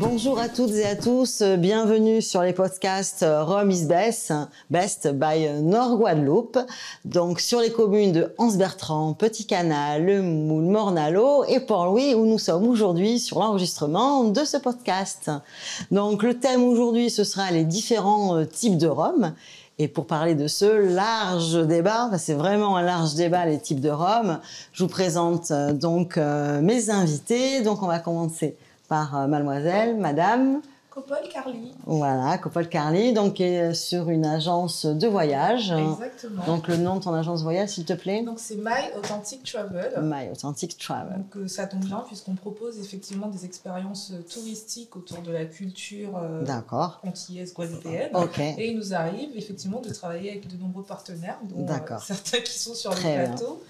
Bonjour à toutes et à tous, bienvenue sur les podcasts Rome is Best, Best by Nord Guadeloupe. Donc sur les communes de Anse-Bertrand, Petit Canal, Le Moule, Mornalo et Port-Louis où nous sommes aujourd'hui sur l'enregistrement de ce podcast. Donc le thème aujourd'hui ce sera les différents euh, types de rhum. Et pour parler de ce large débat, c'est vraiment un large débat les types de rhum, je vous présente euh, donc euh, mes invités. Donc on va commencer par euh, mademoiselle, madame. Copol Carly. Voilà, Copol Carly, donc qui est sur une agence de voyage. Exactement. Donc le nom de ton agence de voyage, s'il te plaît? Donc c'est My Authentic Travel. My Authentic Travel. Donc euh, ça tombe bien puisqu'on propose effectivement des expériences euh, touristiques autour de la culture euh, D'accord. antillaise guadeloupéenne. Ok. Et il nous arrive effectivement de travailler avec de nombreux partenaires, dont euh, certains qui sont sur Très le bien. plateau,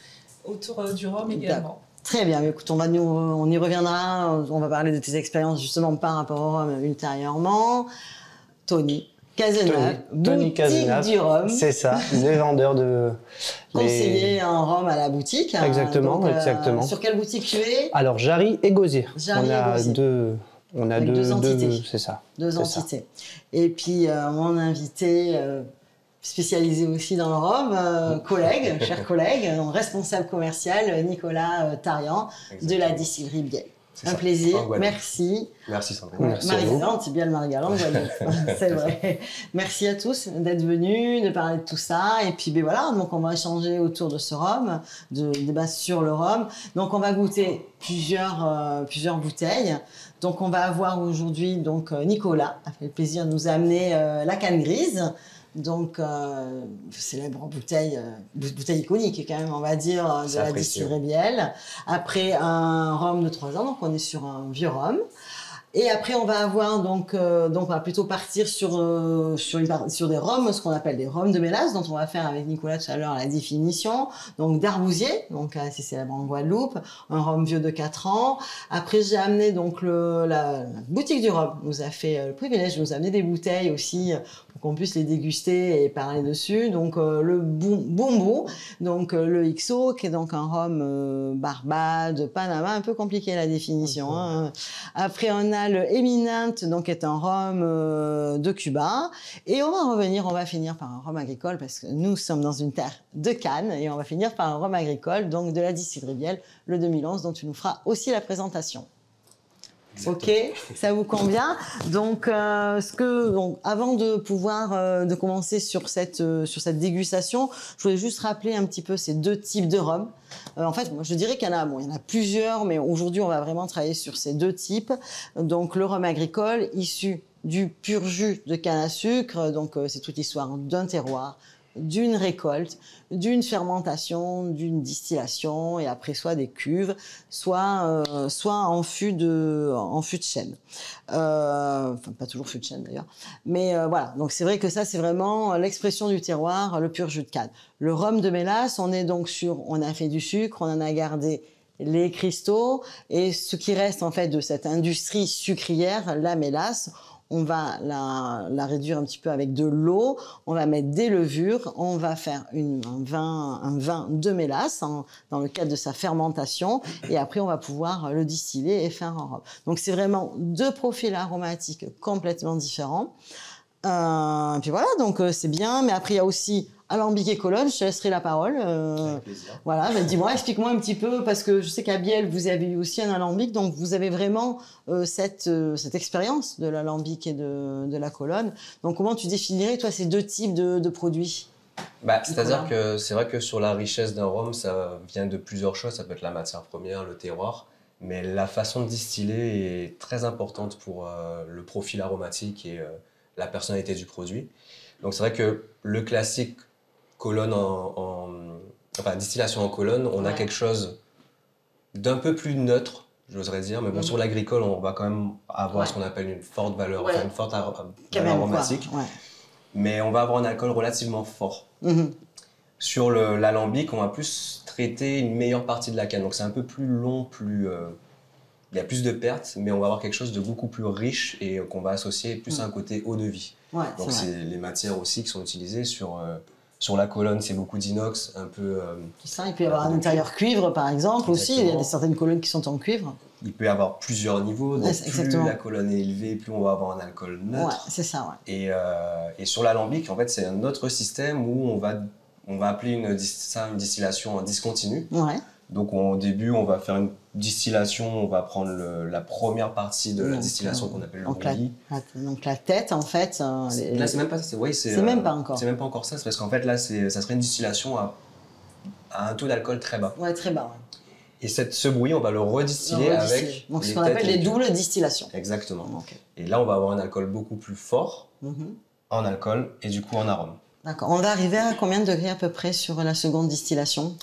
autour du Rhum également. Très bien, mais écoute, on, va nous, on y reviendra, on va parler de tes expériences justement par rapport au rhum ultérieurement. Tony Cazenave, Tony- du rhum, C'est ça, les vendeurs de. les- conseiller un rhum à la boutique. hein. Exactement, Donc, euh, exactement. Sur quelle boutique tu es? Alors, Jarry et Gosier. Jarry on et a Gosier. deux. On a deux, deux entités. c'est ça. Deux ça. entités. Et puis, euh, mon invité euh, spécialisé aussi dans le rhum, euh, collègue, cher collègue, donc responsable commercial, Nicolas euh, Tarian, de la distillerie Biel. Un ça. plaisir, merci. Merci Sandrine. Ouais, Merci. Marie-Galante, c'est bien le Marie-Galante, c'est vrai. Merci à tous d'être venus, de parler de tout ça. Et puis, ben voilà, donc on va échanger autour de ce rhum, de débat sur le rhum. Donc, on va goûter plusieurs, euh, plusieurs bouteilles. Donc, on va avoir aujourd'hui, donc, euh, Nicolas a fait le plaisir de nous amener euh, la canne grise. Donc, euh, célèbre bouteille, euh, bou- bouteille iconique quand même, on va dire, euh, de la distillerie Biel. Après un rhum de 3 ans, donc on est sur un vieux rhum. Et après, on va avoir donc, euh, donc on va plutôt partir sur euh, sur, une sur des rhums, ce qu'on appelle des rhums de mélasse, dont on va faire avec Nicolas tout à l'heure la définition. Donc d'arbousier, donc assez célèbre en Guadeloupe, un rhum vieux de 4 ans. Après, j'ai amené donc le, la, la boutique du rhum nous a fait le privilège de nous amener des bouteilles aussi qu'on puisse les déguster et parler dessus. Donc euh, le Boum- Bumbu, donc euh, le XO, qui est donc un rhum euh, Barbade, Panama, un peu compliqué la définition. hein. Après, on a le Eminent, donc qui est un rhum euh, de Cuba. Et on va revenir, on va finir par un rhum agricole parce que nous sommes dans une terre de Cannes et on va finir par un rhum agricole, donc de la distillerie Biel, le 2011, dont tu nous feras aussi la présentation. Ok, ça vous convient. Donc, euh, ce que, donc, avant de pouvoir euh, de commencer sur cette euh, sur cette dégustation, je voulais juste rappeler un petit peu ces deux types de rhum. Euh, en fait, moi, je dirais qu'il y en a, bon, il y en a plusieurs, mais aujourd'hui, on va vraiment travailler sur ces deux types. Donc, le rhum agricole issu du pur jus de canne à sucre. Donc, euh, c'est toute l'histoire d'un terroir, d'une récolte, d'une fermentation, d'une distillation, et après soit des cuves, soit euh, soit en fût de en fût de chêne. Euh, enfin, pas toujours fût de chêne d'ailleurs. Mais euh, voilà, donc c'est vrai que ça c'est vraiment l'expression du terroir, le pur jus de canne. Le rhum de mélasse, on est donc sur, on a fait du sucre, on en a gardé les cristaux et ce qui reste en fait de cette industrie sucrière, la mélasse, on va la, la réduire un petit peu avec de l'eau, on va mettre des levures, on va faire une, un, vin, un vin de mélasse en- dans le cadre de sa fermentation et après on va pouvoir le distiller et faire un rhum. Donc c'est vraiment deux profils aromatiques complètement différents. Euh, et puis voilà, donc euh, c'est bien, mais après il y a aussi alambic et colonne, je te laisserai la parole. euh, Avec plaisir. voilà, bah, dis-moi, explique-moi un petit peu, parce que je sais qu'à Biel, vous avez eu aussi un alambic, donc vous avez vraiment euh, cette, euh, cette expérience de l'alambic et de, de la colonne. Donc comment tu définirais, toi, ces deux types de, de produits? Bah, C'est-à-dire que c'est vrai que sur la richesse d'un rhum, ça vient de plusieurs choses. Ça peut être la matière première, le terroir, mais la façon de distiller est très importante pour euh, le profil aromatique et euh, la personnalité du produit. Donc c'est vrai que le classique colonne en, en- enfin distillation en colonne, on a quelque chose d'un peu plus neutre, j'oserais dire. Mais bon, Mhm. sur l'agricole, on va quand même avoir Ouais. ce qu'on appelle une forte valeur, Ouais. enfin une forte valeur quoi. aromatique. Mais on va avoir un alcool relativement fort. Mhm. Sur le- l'alambic, on va plus traiter une meilleure partie de la canne. Donc c'est un peu plus long, plus. euh, il y a plus de pertes, mais on va avoir quelque chose de beaucoup plus riche et euh, qu'on va associer plus à un côté eau de vie. Donc c'est les matières aussi qui sont utilisées sur, euh, Sur la colonne, c'est beaucoup d'inox, un peu. euh, Ça, il peut y avoir un intérieur cuivre, par exemple, aussi. Il y a des, certaines colonnes qui sont en cuivre. il peut y avoir plusieurs niveaux. Donc plus exactement. la colonne est élevée, plus on va avoir un alcool Ouais, neutre. c'est ça, ouais. Et, euh, et sur l'alambic, en fait, c'est un autre système où on va, on va appeler une, ça une distillation discontinue. Ouais, Donc on- au début, on va faire une distillation, on va prendre le- la première partie de la Donc, distillation euh, qu'on appelle le donc la, donc la tête, en fait. euh, les- Là, c'est même pas ça. C'est ouais, C'est même pas encore. C'est même pas encore ça. C'est parce qu'en fait, là, ça serait une distillation à, à un taux d'alcool très bas. Ouais, très bas. ouais. Et cette, ce bouilli, on va le redistiller avec. Donc, ce qu'on appelle les doubles distillations. Exactement. Et là, on va avoir un alcool beaucoup plus fort Mhm. en alcool et du coup en arôme. D'accord. On va arriver à combien de degrés à peu près sur la seconde distillation?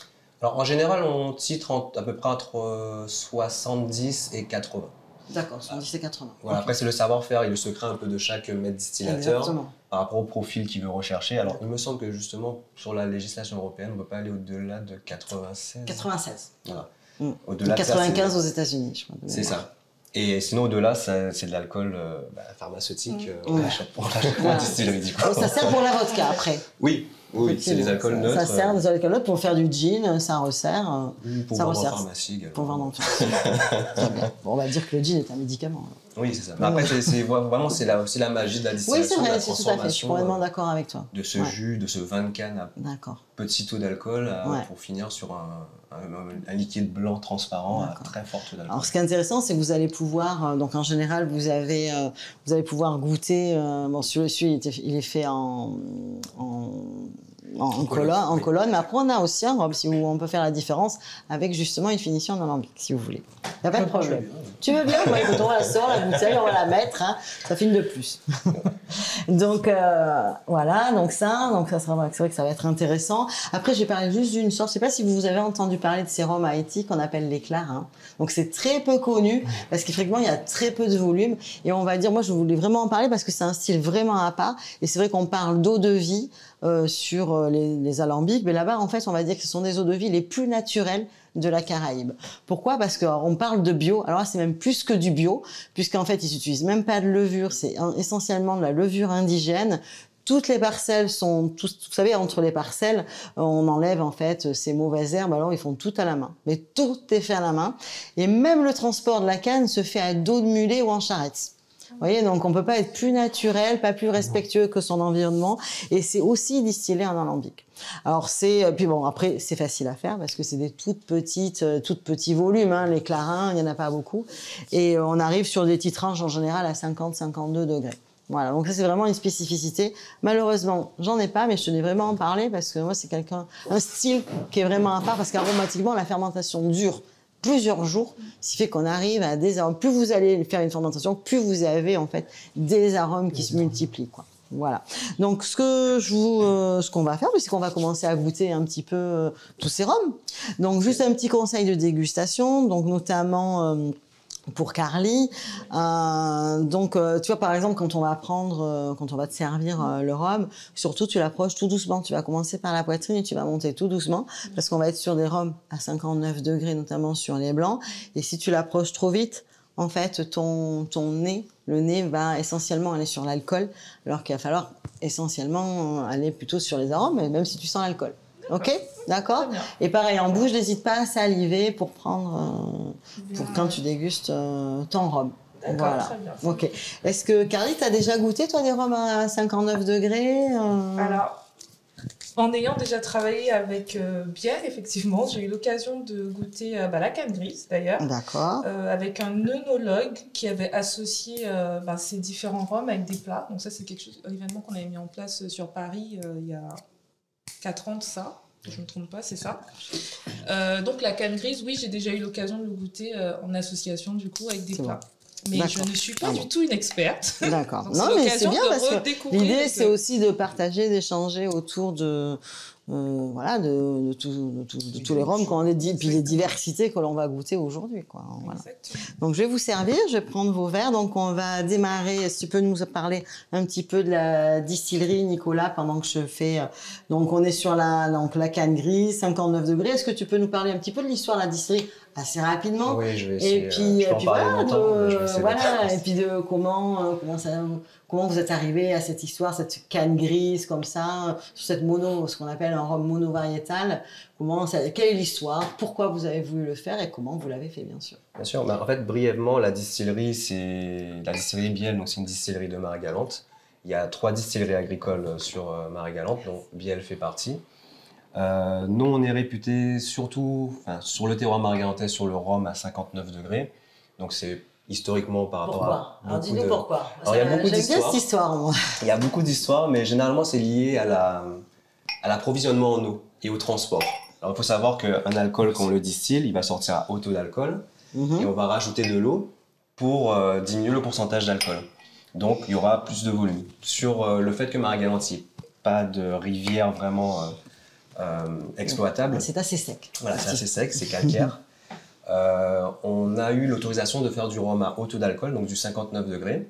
Alors en général, on titre en- à peu près entre euh, 70 et 80. D'accord, 70 et 80. Voilà. Après, c'est le savoir-faire et le secret un peu de chaque maître distillateur Exactement. par rapport au profil qu'il veut rechercher. Alors, il me semble que justement, sur la législation européenne, on ne peut pas aller au-delà de 96. 96. Voilà. Mm. Au-delà de ça, 95 c'est- aux États-Unis, je crois. C'est ça. Et sinon, au-delà, c'est de l'alcool euh, bah, pharmaceutique. euh, on Ouais. l'achète pour la pour la Voilà. distillerie, du coup. Bon, ça sert pour la vodka après. Oui, oui, c'est des alcools neutres. Ça sert des alcools neutres pour faire du gin, ça resserre. euh, euh, pour ça vendre en resserre. pharmacie également. Pour vendre en pharmacie. Très bien. Bon, on va dire que le gin est un médicament. alors. Oui, c'est ça. Mais après, c'est- c'est vraiment c'est la, magie de la Oui, distillation, c'est de vrai, la c'est tout à fait. Je suis complètement euh, d'accord avec toi. de ce Ouais. jus, de ce vin de canne à petit taux d'alcool Ouais. pour finir sur un, un- un liquide blanc transparent à D'accord. très forte d'alcool. Alors, ce qui est intéressant, c'est que vous allez pouvoir, euh, donc en général, vous avez, euh, vous allez pouvoir goûter. euh, bon, celui-ci, il, il est fait en, en, en, en colonne, en oui. colonne, mais après on a aussi un robe, si vous- on peut faire la différence avec justement une finition en alambic, si vous voulez. Il n'y a pas de problème. Tu veux bien Moi, écoute, on la sort, la bouteille, on va la mettre, hein, ça fait une de plus. donc euh, voilà, donc ça, donc ça sera, c'est vrai que ça va être intéressant. Après, j'ai parlé juste d'une sorte, je sais pas si vous avez entendu parler de sérum à Haïti qu'on appelle les clarins. Donc c'est très peu connu parce qu'effectivement il y a très peu de volume et on va dire, moi je voulais vraiment en parler parce que c'est un style vraiment à part et c'est vrai qu'on parle d'eau de vie euh, sur euh, les, les alambics, mais là-bas en fait on va dire que ce sont des eaux de vie les plus naturelles de la Caraïbe. Pourquoi? Parce qu'on parle de bio. Alors c'est même plus que du bio, puisqu'en fait, ils n'utilisent même pas de levure. C'est essentiellement de la levure indigène. Toutes les parcelles sont, tous, vous savez, entre les parcelles, on enlève en fait ces mauvaises herbes. Alors ils font tout à la main, mais tout est fait à la main. Et même le transport de la canne se fait à dos de mulet ou en charrette. Vous voyez, donc on peut pas être plus naturel, pas plus respectueux que son environnement, et c'est aussi distillé en alambic. Alors c'est, euh, puis bon après c'est facile à faire parce que c'est des toutes petites, euh, toutes petits volumes, hein, les clarins, il y en a pas beaucoup, et euh, on arrive sur des titranges en général à 50-52 degrés. Voilà, donc ça c'est vraiment une spécificité. Malheureusement, j'en ai pas, mais je tenais vraiment à en parler parce que moi c'est quelqu'un, un style qui est vraiment à part parce qu'aromatiquement la fermentation dure plusieurs jours, ce qui fait qu'on arrive à des arômes. Plus vous allez faire une fermentation, plus vous avez en fait des arômes qui se multiplient, quoi. Voilà. Donc ce que je vous, euh, ce qu'on va faire, c'est qu'on va commencer à goûter un petit peu euh, tous ces rhums. Donc juste un petit conseil de dégustation, donc notamment. euh, pour Carly. Euh, donc, euh, tu vois, par exemple, quand on va prendre, euh, quand on va te servir le rhum, surtout tu l'approches tout doucement. Tu vas commencer par la poitrine et tu vas monter tout doucement parce qu'on va être sur des rhums à 59 degrés, notamment sur les blancs. Et si tu l'approches trop vite, en fait, ton, ton nez, le nez va essentiellement aller sur l'alcool, alors qu'il va falloir essentiellement aller plutôt sur les arômes, même si tu sens l'alcool. Ok? D'accord? Et pareil, en bouche, n'hésite pas à saliver pour prendre, pour quand tu dégustes euh, ton rhum. Voilà. très bien. Ok. Est-ce que, Carly, tu as déjà goûté, toi, des rhums à 59 degrés euh, Alors, en ayant déjà travaillé avec euh, Pierre, effectivement, j'ai eu l'occasion de goûter euh, bah, la canne grise d'ailleurs. D'accord. euh, avec un œnologue qui avait associé bah, ces différents rhums avec des plats. Donc ça, c'est quelque chose, un événement qu'on avait mis en place sur Paris il y a 4 ans de ça. Je ne me trompe pas, c'est ça. Euh, donc la canne grise, oui, j'ai déjà eu l'occasion de le goûter euh, en association du coup avec des plats. Mais je ne suis pas Ah du tout une experte. D'accord. Non, mais c'est bien parce que l'idée, c'est aussi de partager, d'échanger autour de, euh, voilà, de, de, tout- de tout- de tous les rhums qu'on a dit, puis les diversités que l'on va goûter aujourd'hui, quoi. Voilà. Exactement. Donc je vais vous servir, je vais prendre vos verres. Donc on va démarrer. Si tu peux nous parler un petit peu de la distillerie, Nicolas, pendant que je fais. euh, Donc on est sur la donc la canne grise, 59 degrés. Est-ce que tu peux nous parler un petit peu de l'histoire de la distillerie assez rapidement? Oui, je vais essayer. Et puis, euh, je et puis voilà, de, voilà, et puis de comment, euh, comment, ça, comment vous êtes arrivé à cette histoire, cette canne grise comme ça, sur cette mono, ce qu'on appelle un rhum mono-variétal. Comment quelle est l'histoire? Pourquoi vous avez voulu le faire et comment vous l'avez fait, bien sûr? Bien sûr, bah, en fait, brièvement, la distillerie, c'est la distillerie Biel, donc c'est une distillerie de Marie-Galante. Il y a trois distilleries agricoles euh, sur euh, Marie-Galante, dont Biel fait partie. Euh, nous, on est réputé surtout, enfin, sur le terroir marie-galantais, sur le rhum à 59 degrés. Donc c'est historiquement par rapport Pourquoi à Alors dis-nous de- pourquoi. Alors, il y a beaucoup J'aime bien d'histoires. cette histoire, moi. Il y a beaucoup d'histoires, mais généralement c'est lié à la à l'approvisionnement en eau et au transport. Alors il faut savoir qu'un alcool, quand on le distille, il va sortir à haut taux d'alcool Mhm. et on va rajouter de l'eau pour euh, diminuer le pourcentage d'alcool. Donc il y aura plus de volume. Sur euh, le fait que Marie-Galante, pas de rivière vraiment euh, euh, exploitable, C'est assez sec. voilà, c'est assez sec, c'est calcaire. Euh, on a eu l'autorisation de faire du rhum à haut taux d'alcool, donc du 59 degrés,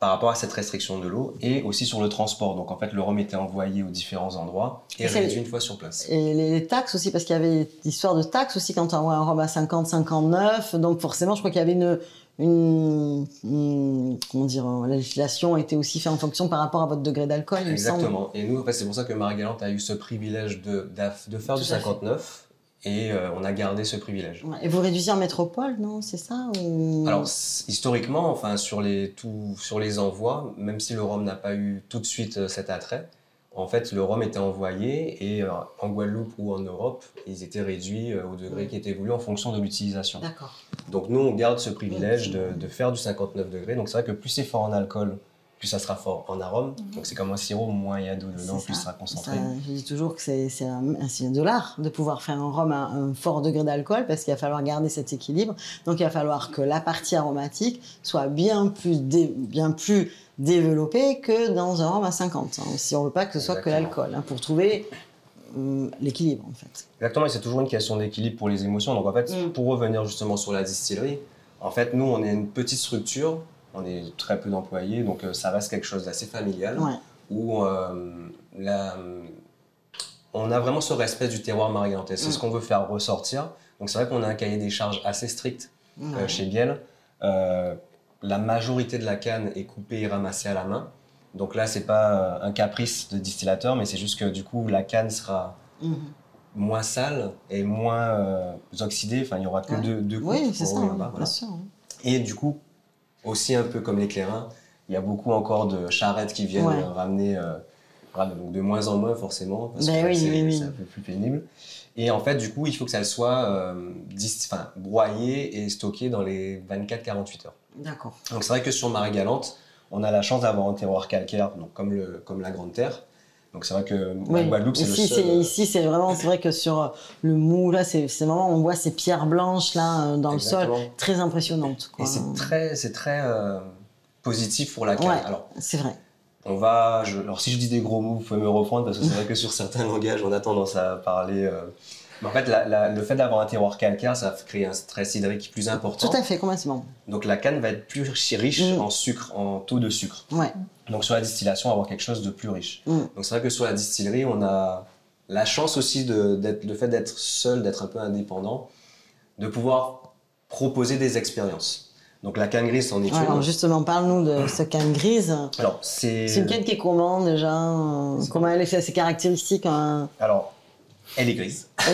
par rapport à cette restriction de l'eau, et aussi sur le transport. Donc en fait, le rhum était envoyé aux différents endroits et Et réduit une fois sur place. Et les, taxes aussi, parce qu'il y avait l'histoire de taxes aussi quand on envoie un rhum à 50, 59. Donc forcément, je crois qu'il y avait une, une, une- comment dire, la législation était aussi faite en fonction par rapport à votre degré d'alcool. Exactement. Et nous, en fait, c'est pour ça que Marie-Galante a eu ce privilège de, faire Tout du à fait. 59, et euh, on a gardé ce privilège. Et vous réduisez en métropole, non C'est ça ou... Alors, historiquement, enfin, sur les, tout, sur les envois, même si le rhum n'a pas eu tout de suite euh, cet attrait, en fait, le rhum était envoyé et euh, en Guadeloupe ou en Europe, ils étaient réduits euh, au degré qui était voulu en fonction de l'utilisation. D'accord. Donc, nous, on garde ce privilège de, de faire du 59 degrés. Donc, c'est vrai que plus c'est fort en alcool, plus ça sera fort en arôme. Donc, c'est comme un sirop, moins il y a d'eau dedans, plus ça. sera concentré. Ça, je dis toujours que c'est un, un signe de l'art de pouvoir faire un rhum à un fort degré d'alcool parce qu'il va falloir garder cet équilibre. Donc il va falloir que la partie aromatique soit bien plus, dé- bien plus développée que dans un rhum à 50. hein. Si on veut pas que ce soit que l'alcool, hein, pour trouver hum, l'équilibre en fait. Exactement, et c'est toujours une question d'équilibre pour les émotions. Donc en fait, Mm. pour revenir justement sur la distillerie, en fait, nous, on est une petite structure, on est très peu d'employés, donc euh, ça reste quelque chose d'assez familial, Ouais. où euh, la- on a vraiment ce respect du terroir marie-galantais. C'est Mm. ce qu'on veut faire ressortir. Donc c'est vrai qu'on a un cahier des charges assez strict euh, chez Biel. Euh, la majorité de la canne est coupée et ramassée à la main. Donc là, c'est pas un caprice de distillateur, mais c'est juste que du coup, la canne sera Mhm. moins sale et moins euh, oxydée. Enfin, il y aura que Ouais. deux, deux Oui, c'est ça, hein, bien sûr. hein. Et du coup, aussi un peu comme l'éclairin, il y a beaucoup encore de charrettes qui viennent Ouais. euh, ramener, euh, voilà, donc de moins en moins forcément, parce Ben que oui, c'est oui, un peu plus pénible. Et en fait, du coup, il faut que ça soit euh, dis- broyé et stocké dans les 24-48 heures. D'accord. Donc c'est vrai que sur Marie-Galante, on a la chance d'avoir un terroir calcaire, donc comme, le, comme la Grande Terre. Donc c'est vrai que la Oui. Guadeloupe, c'est le seul... c'est ici, c'est vraiment, c'est vrai que sur euh, le mou là, c'est c'est vraiment, on voit ces pierres blanches là euh, dans le sol, très impressionnantes. quoi. Et c'est très, c'est très euh, positif pour la canne. Ouais. Alors, C'est vrai. on va. je- alors, si je dis des gros mots, vous pouvez me reprendre parce que c'est vrai que sur certains langages, on a tendance à parler. euh, Mais en fait, la- la- le fait d'avoir un terroir calcaire, ça crée un stress hydrique plus important. Tout à fait, complètement. Donc, la canne va être plus riche Mm. en sucre, en taux de sucre. Ouais. Donc, sur la distillation, avoir quelque chose de plus riche. Mm. Donc, c'est vrai que sur la distillerie, on a la chance aussi de, le fait d'être seul, d'être un peu indépendant, de pouvoir proposer des expériences. Donc, la canne grise, en est alors justement, parle-nous de ce canne grise. Alors, c'est. C'est une canne qui est comment déjà Comment elle est faite Ses caractéristiques hein? Alors, elle est grise.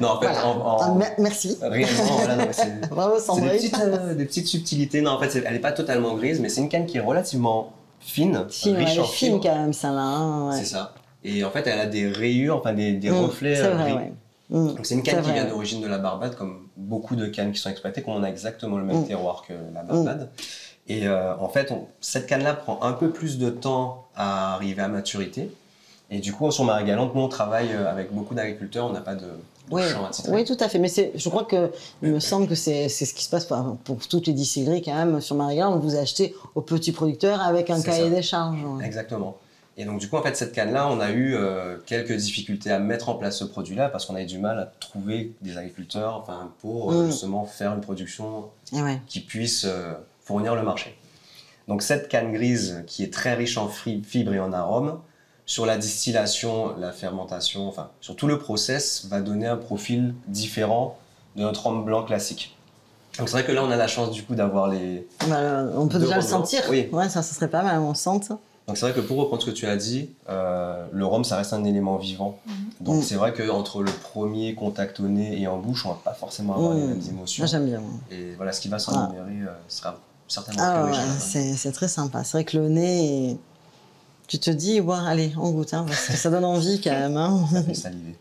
Non, en fait, Voilà. en, en- Ah, mer- Merci. réellement, voilà, non, c'est. Bravo des Sandrine. petites, euh, des petites subtilités. Non, en fait, c'est- elle n'est pas totalement grise, mais c'est une canne qui est relativement fine, Fine, riche en fine quand même, ça là. hein, ouais. C'est ça. Et en fait, elle a des rayures, enfin des, des Mm, reflets C'est euh, vrai, gris. ouais. Mm, Donc c'est une c'est canne qui vient d'origine de la Barbade, comme beaucoup de cannes qui sont exploitées, comme on a exactement le même Mm. terroir que la Barbade. Et euh, en fait, on- cette canne-là prend un peu plus de temps à arriver à maturité. Et du coup, sur Marie-Galante, nous, on travaille euh, avec beaucoup d'agriculteurs, on n'a pas de, de Oui, champ à titrer. oui, tout à fait. Mais je crois que il me semble que c'est ce qui se passe pour, pour toutes les distilleries quand même sur Marie-Galante. Vous achetez aux petits producteurs avec un cahier ça. des charges. ouais. Exactement. Et donc, du coup, en fait, cette canne-là, on a eu euh, quelques difficultés à mettre en place ce produit-là parce qu'on avait du mal à trouver des agriculteurs enfin, pour euh, Mm. justement faire une production ouais. qui puisse euh, fournir le marché. Donc, cette canne grise qui est très riche en fibres et en arômes, sur la distillation, la fermentation, enfin, sur tout le process, va donner un profil différent de notre rhum blanc classique. Donc c'est vrai que là, on a la chance du coup d'avoir les. Bah, on peut déjà le sentir. Oui. Ouais, ça, ça serait pas mal, on sente. Donc c'est vrai que pour reprendre ce que tu as dit, euh, le rhum, ça reste un élément vivant. Donc Mm. c'est vrai qu'entre le premier contact au nez et en bouche, on va pas forcément avoir les Mm. mêmes émotions. Moi, j'aime bien. Et voilà, ce qui va s'en Ah. libérer euh, sera certainement Ah plus ouais, c'est c'est très sympa. C'est vrai que le nez, est- tu te dis, ouais, allez, on goûte, hein, parce que ça donne envie quand même. hein. Ça fait saliver.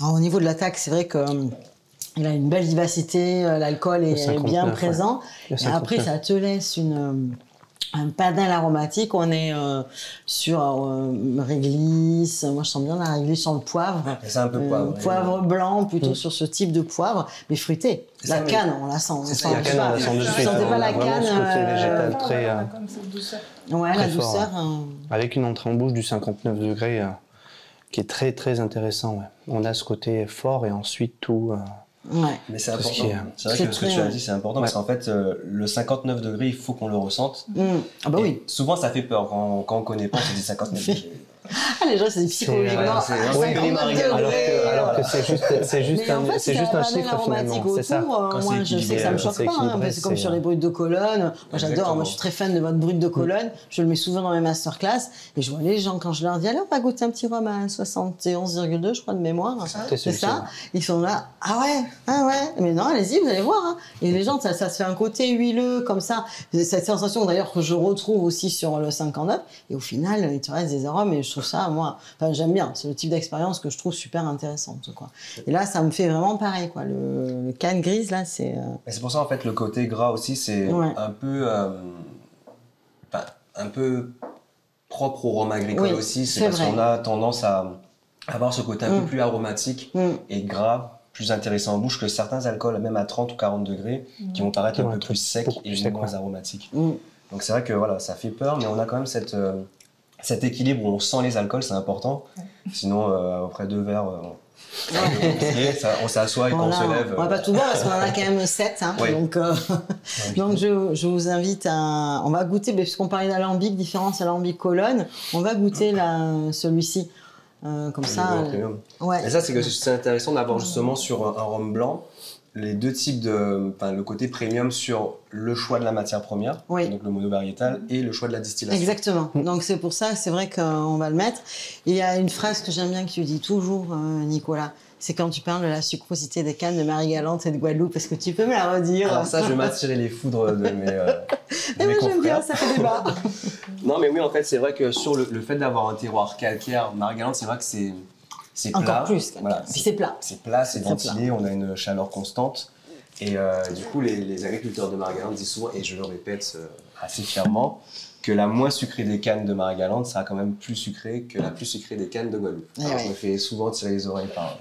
Alors, au niveau de l'attaque, c'est vrai que hum, il a une belle vivacité, euh, l'alcool est 59, bien présent. Et après, 59. ça te laisse une, hum, un panel aromatique. On est euh, sur euh, réglisse. Moi, je sens bien la réglisse le poivre. C'est un peu Euh, poivre. poivre blanc, plutôt sur ce type de poivre, mais fruité. La ça, mais- canne, on la sent. on la canne, on pas. la sent de suite, on pas a la canne ce euh, végétal. très, euh, comme cette douceur. Ouais, la fort, douceur. Avec une entrée en bouche du 59 degrés euh, qui est très très intéressant. ouais. On a ce côté fort et ensuite tout. Ouais. Mais c'est important. C'est vrai C'est que ce que tu as dit, c'est important parce qu'en fait, euh, le 59 degrés, il faut qu'on le ressente. Mm. Ah bah oui. Souvent, ça fait peur quand, quand on connaît pas, on se dit 59 degrés. Ah, les gens, c'est psychologiquement. c'est- ah, ouais, 59 Marie, degrés. alors que, alors que c'est juste, c'est juste en un, fait, c'est juste un chiffre finalement. C'est ça. euh, Quand moi, je sais que ça me choque c'est pas. hein, comme sur les euh, brutes de colonne. Moi, j'adore. Exactement. Moi, je suis très fan de votre brut de colonne. Je le mets souvent dans mes masterclass. Et je vois les gens, quand je leur dis, allez, on va goûter un petit rhum à 71,2, je crois, de mémoire. C'est ça. Ils sont là. Ah ouais, ah ouais. Mais non, allez-y, vous allez voir. hein. Et les gens, ça, ça se fait un côté huileux comme ça. Cette sensation d'ailleurs que je retrouve aussi sur le 59. Et au final, il te reste des arômes. Et je trouve ça, moi, enfin, j'aime bien. C'est le type d'expérience que je trouve super intéressante. Quoi. Et là, ça me fait vraiment pareil. Quoi. Le, le canne grise, là, c'est. euh, c'est pour ça, en fait, le côté gras aussi, c'est Ouais. un peu. euh, enfin, un peu propre au rhum agricole Oui, aussi. C'est parce qu'on a tendance à avoir ce côté un Mm. peu plus aromatique mm. et gras, plus intéressant en bouche que certains alcools, même à 30 ou 40 degrés, qui vont paraître Qui un peu plus secs et moins ouais. aromatiques. Mm. Donc c'est vrai que voilà, ça fait peur, mais on a quand même cette, euh, cet équilibre où on sent les alcools, c'est important. Sinon, euh, après deux verres, euh, on- ça- on s'assoit et quand Voilà, on se lève. on va pas tout boire parce qu'on en a quand même 7. Hein, Oui. Donc, euh, donc je, je vous invite à. On va goûter, puisqu'on parlait d'alambic, différence alambic colonne, on va goûter celui-ci. Euh, comme ça. euh, ouais. Et ça, c'est intéressant d'avoir justement sur un, un rhum blanc les deux types de, enfin le côté premium sur le choix de la matière première, Oui. donc le monovariétal, et le choix de la distillation. Exactement. Donc c'est pour ça, c'est vrai qu'on va le mettre. Et Il y a une phrase que j'aime bien que tu dis toujours, euh, Nicolas. C'est quand tu parles de la sucrosité des cannes de Marie-Galante et de Guadeloupe. Est-ce que tu peux me la redire? Alors ça, je vais m'attirer les foudres de mes, euh, de Eh mes ben, J'aime bien, ça fait débat. Non, mais oui, en fait, c'est vrai que sur le, le fait d'avoir un terroir calcaire, Marie-Galante, c'est vrai que c'est c'est plat. Encore plus. Voilà, Puis c'est plat. c'est plat, c'est ventilé, on a une chaleur constante. Et euh, du coup, les, les agriculteurs de Marie-Galante disent souvent, et je le répète euh, assez fièrement, que la moins sucrée des cannes de Marie-Galante sera quand même plus sucrée que la plus sucrée des cannes de Guadeloupe. Eh Alors. Je me fais souvent tirer les oreilles par,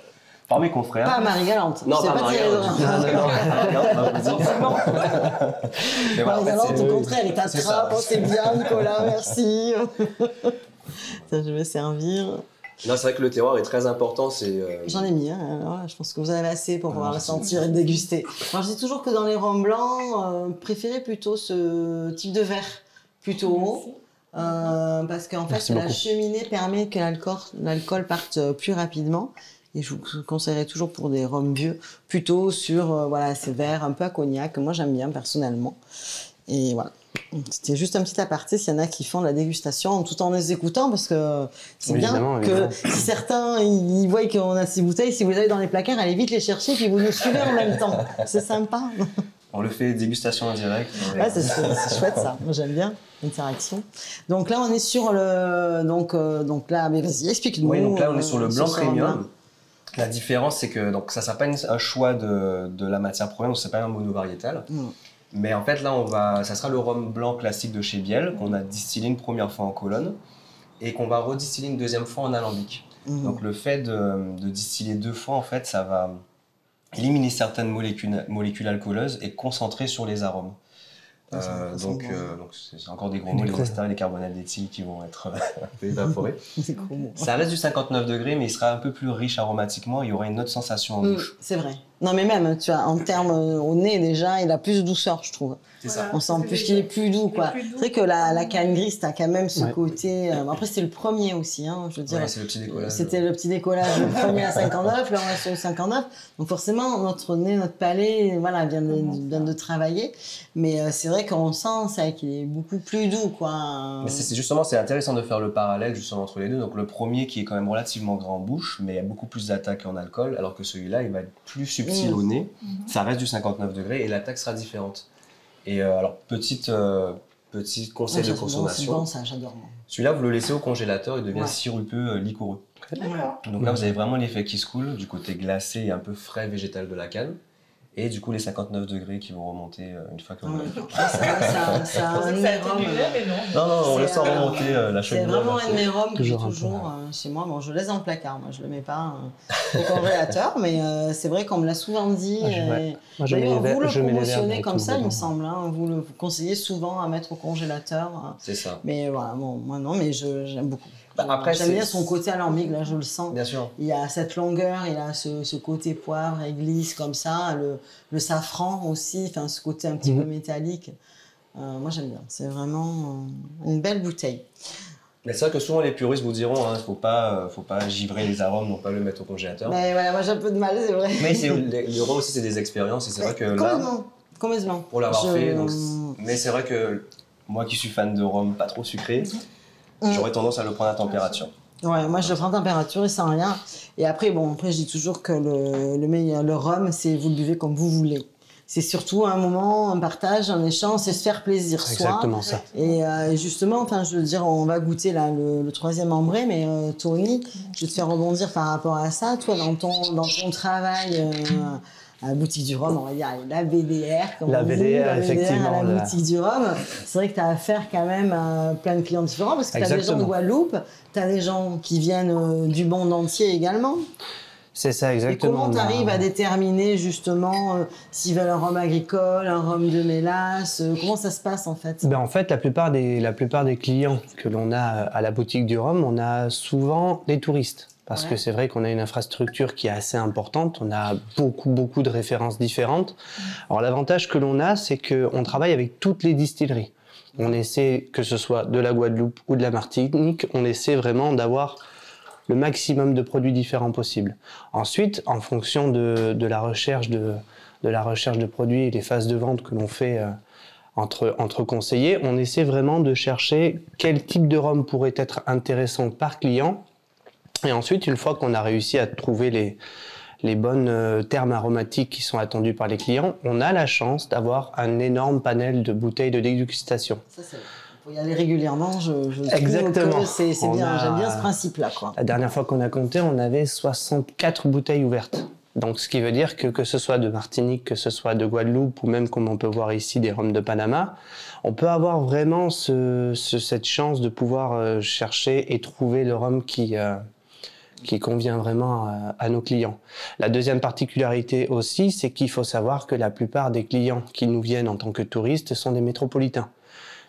par mes confrères. Pas Marie-Galante. Non, pas Thierry Marie-Galante. Dorin. Non, non, non, Marie-Galante, au contraire, elle ça. t'attrape. Oh, c'est bien, Nicolas, merci. Ça, je vais servir. Non, c'est vrai que le terroir est très important. C'est euh, J'en ai mis, hein. Alors je pense que vous en avez assez pour Ah, pouvoir le merci. sentir et le déguster. Moi, je dis toujours que dans les rhums blancs, euh, préférez plutôt ce type de verre, plutôt haut. euh, parce qu'en fait, la cheminée permet que l'alcool, l'alcool parte plus rapidement. Et je vous conseillerais toujours pour des rhums vieux, plutôt sur euh, voilà, ces verres un peu à cognac, que moi j'aime bien personnellement. Et voilà. C'était juste un petit aparté s'il y en a qui font la dégustation tout en les écoutant, parce que c'est Oui, bien évidemment, que évidemment. si certains ils voient qu'on a ces bouteilles, si vous allez dans les placards, allez vite les chercher, puis vous nous suivez en même temps. C'est sympa. On le fait dégustation en direct. Ouais, c'est c'est chouette ça. Moi j'aime bien l'interaction. Donc là on est sur le donc euh, donc là mais vas-y explique-nous. Oui, donc là on euh, est sur le blanc ce rhum-là. premium. La différence, c'est que donc ça sera pas un choix de, de la matière première, donc c'est pas un monovariétal. Mm. Mais en fait là, on va, ça sera le rhum blanc classique de chez Biel qu'on a distillé une première fois en colonne et qu'on va redistiller une deuxième fois en alambic. Mm. Donc le fait de, de distiller deux fois, en fait, ça va éliminer certaines molécules, molécules alcooleuses et concentrer sur les arômes. Ah, Euh, donc euh, donc c'est encore des gros mots, les esters les carbonates d'éthyle qui vont être peu évaporés. Ça reste du 59 degrés, mais il sera un peu plus riche aromatiquement. Il y aura une autre sensation en Mm, bouche. C'est vrai. Non, mais même, tu vois, en termes euh, au nez, déjà, il a plus de douceur, je trouve. C'est ça. On sent plus qu'il est plus doux, quoi. C'est vrai que la, la canne grise, t'as quand même ce Ouais. côté. euh, après, c'était le premier aussi, hein, je veux dire. Ouais, c'est le petit décollage. C'était le petit décollage, le premier à 59, là on est sur le 59. Donc forcément, notre nez, notre palais, voilà, vient de, vient de travailler. Mais euh, c'est vrai qu'on sent, c'est vrai qu'il est beaucoup plus doux, quoi. Mais c'est c'est justement, c'est intéressant de faire le parallèle justement entre les deux. Donc le premier qui est quand même relativement grand en bouche, mais il y a beaucoup plus d'attaque en alcool, alors que celui-là, il va être plus subtil au nez. Ça reste du 59 degrés et l'attaque sera différente. Et euh, alors, petite, euh, petit conseil de consommation. bon, ça, j'adore. moi. Celui-là, vous le laissez au congélateur, il devient Ouais. sirupeux, euh, liquoreux. Donc là, vous avez vraiment l'effet qui se coule, du côté glacé et un peu frais végétal de la canne. Et du coup, les 59 degrés qui vont remonter euh, une fois que vous Ouais. l'avez. Ça, ça, ça, Je pensais un de mes mais non. Non, non, on C'est, laisse euh, remonter euh, la C'est chaude vraiment un de mes rhums que j'ai Toujours euh, chez moi. Bon, je le laisse dans le placard, moi je le mets pas euh, au congélateur, mais euh, c'est vrai qu'on me l'a souvent dit. Ah, D'ailleurs, vous le promotionnez comme ça, il me semble. hein. Vous le conseillez souvent à mettre au congélateur. hein. C'est ça. Mais voilà, bon, moi non, mais je- j'aime beaucoup. Bah, après, j'aime bien son côté alambic, là, je le sens. Bien sûr. Il a cette longueur, il a ce, ce côté poivre et glisse comme ça, le, le safran aussi, enfin ce côté un petit Mhm. peu métallique. Euh, moi j'aime bien, c'est vraiment euh, une belle bouteille. Mais c'est vrai que souvent les puristes vous diront, il ne faut pas, euh, faut pas givrer les arômes, non pas le mettre au congélateur. Mais voilà, moi j'ai un peu de mal, c'est vrai. Mais les rhums aussi, c'est des expériences, et c'est vrai que là, Complètement, complètement. pour l'avoir Je- fait, donc, mais c'est vrai que moi qui suis fan de rhum pas trop sucré, Mhm. J'aurais tendance à le prendre à température. Ouais, moi je le prends température et sans rien. Et après, bon, après je dis toujours que le, le meilleur, le rhum, c'est vous le buvez comme vous voulez. C'est surtout un moment, un partage, un échange, c'est se faire plaisir C'est soi. exactement ça. Et euh, justement, enfin, je veux dire, on va goûter là le, le troisième ambré, mais euh, Tony, je vais te faire rebondir par rapport à ça. Toi, dans ton dans ton travail euh, à la boutique du Rhum, on va dire la BDR, comme La on dit, BDR, la effectivement, à la boutique du Rhum. C'est vrai que tu as affaire quand même à plein de clients différents parce que tu as des gens de. Guadeloupe, tu as des gens qui viennent euh, du monde entier également. C'est ça, Et exactement. comment tu arrives à déterminer justement euh, s'ils veulent un rhum agricole, un rhum de mélasse euh, Comment ça se passe en fait? Ben, en fait, la plupart, des, la plupart des clients que l'on a à la boutique du Rhum, on a souvent des touristes. Parce Ouais. que c'est vrai qu'on a une infrastructure qui est assez importante, on a beaucoup, beaucoup de références différentes. Alors l'avantage que l'on a, c'est qu'on travaille avec toutes les distilleries. On essaie, que ce soit de la Guadeloupe ou de la Martinique, on essaie vraiment d'avoir le maximum de produits différents possibles. Ensuite, en fonction de, de la recherche de, de la recherche de produits et les phases de vente que l'on fait euh, entre, entre conseillers, on essaie vraiment de chercher quel type de rhum pourrait être intéressant par client. Et ensuite, une fois qu'on a réussi à trouver les, les bonnes euh, termes aromatiques qui sont attendus par les clients, on a la chance d'avoir un énorme panel de bouteilles de dégustation. Ça, c'est faut y aller régulièrement. Je, je trouve Exactement. que c'est bien. a- J'aime bien ce principe-là. La dernière fois qu'on a compté, on avait 64 bouteilles ouvertes. Donc, ce qui veut dire que que ce soit de Martinique, que ce soit de Guadeloupe, ou même comme on peut voir ici des rhums de Panama, on peut avoir vraiment ce- ce- cette chance de pouvoir euh, chercher et trouver le rhum qui, euh, qui convient vraiment à, nos clients. La deuxième particularité aussi, c'est qu'il faut savoir que la plupart des clients qui nous viennent en tant que touristes sont des métropolitains.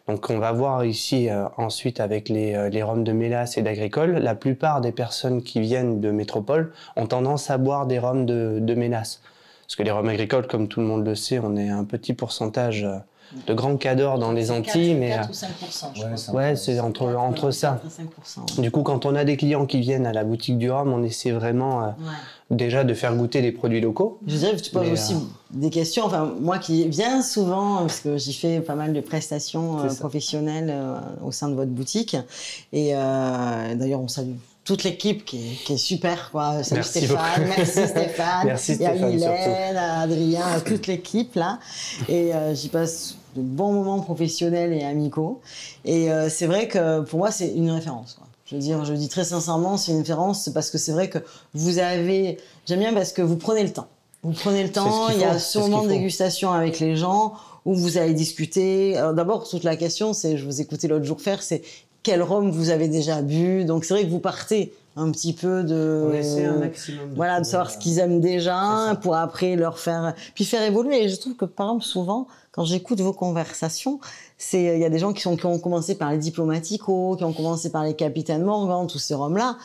Donc on va voir ici euh, ensuite avec les, euh, rhums de mélasse et d'agricole, la plupart des personnes qui viennent de métropole ont tendance à boire des rhums de, de mélasse. Parce que les rhums agricoles, comme tout le monde le sait, on est un petit pourcentage euh, de grands cadors dans les Antilles, mais 4 euh, ou 5 je Ouais, c'est ouais, c'est entre, entre ça. 4 à 5 Du coup, quand on a des clients qui viennent à la boutique du rhum, on essaie vraiment euh, Ouais. déjà de faire goûter les produits locaux. Je dirais que tu poses Mais, aussi euh, des questions. Enfin, moi qui viens souvent, parce que j'y fais pas mal de prestations euh, professionnelles euh, au sein de votre boutique. Et euh, d'ailleurs, on salue toute l'équipe qui est, qui est super. Quoi. Salut Merci Stéphane, beaucoup. merci Stéphane. Merci Il y a Stéphane, Hélène, Adrien, toute l'équipe là. Et euh, j'y passe de bons moments professionnels et amicaux. Et euh, c'est vrai que pour moi, c'est une référence. Quoi. Je veux dire, je dis très sincèrement, c'est une référence parce que c'est vrai que vous avez. J'aime bien parce que vous prenez le temps. Vous prenez le temps, il y a moment de dégustation avec les gens où vous allez discuter. D'abord, toute la question, c'est, je vous écoutais l'autre jour faire, c'est quel rhum vous avez déjà bu. Donc c'est vrai que vous partez un petit peu de. maximum. Voilà, de savoir ce qu'ils aiment déjà pour après leur faire. Puis faire évoluer. Et je trouve que par exemple, souvent, quand j'écoute vos conversations, c'est il y a des gens qui sont qui ont commencé par les diplomatico, qui ont commencé par les capitaines Morgan, tous ces roms là.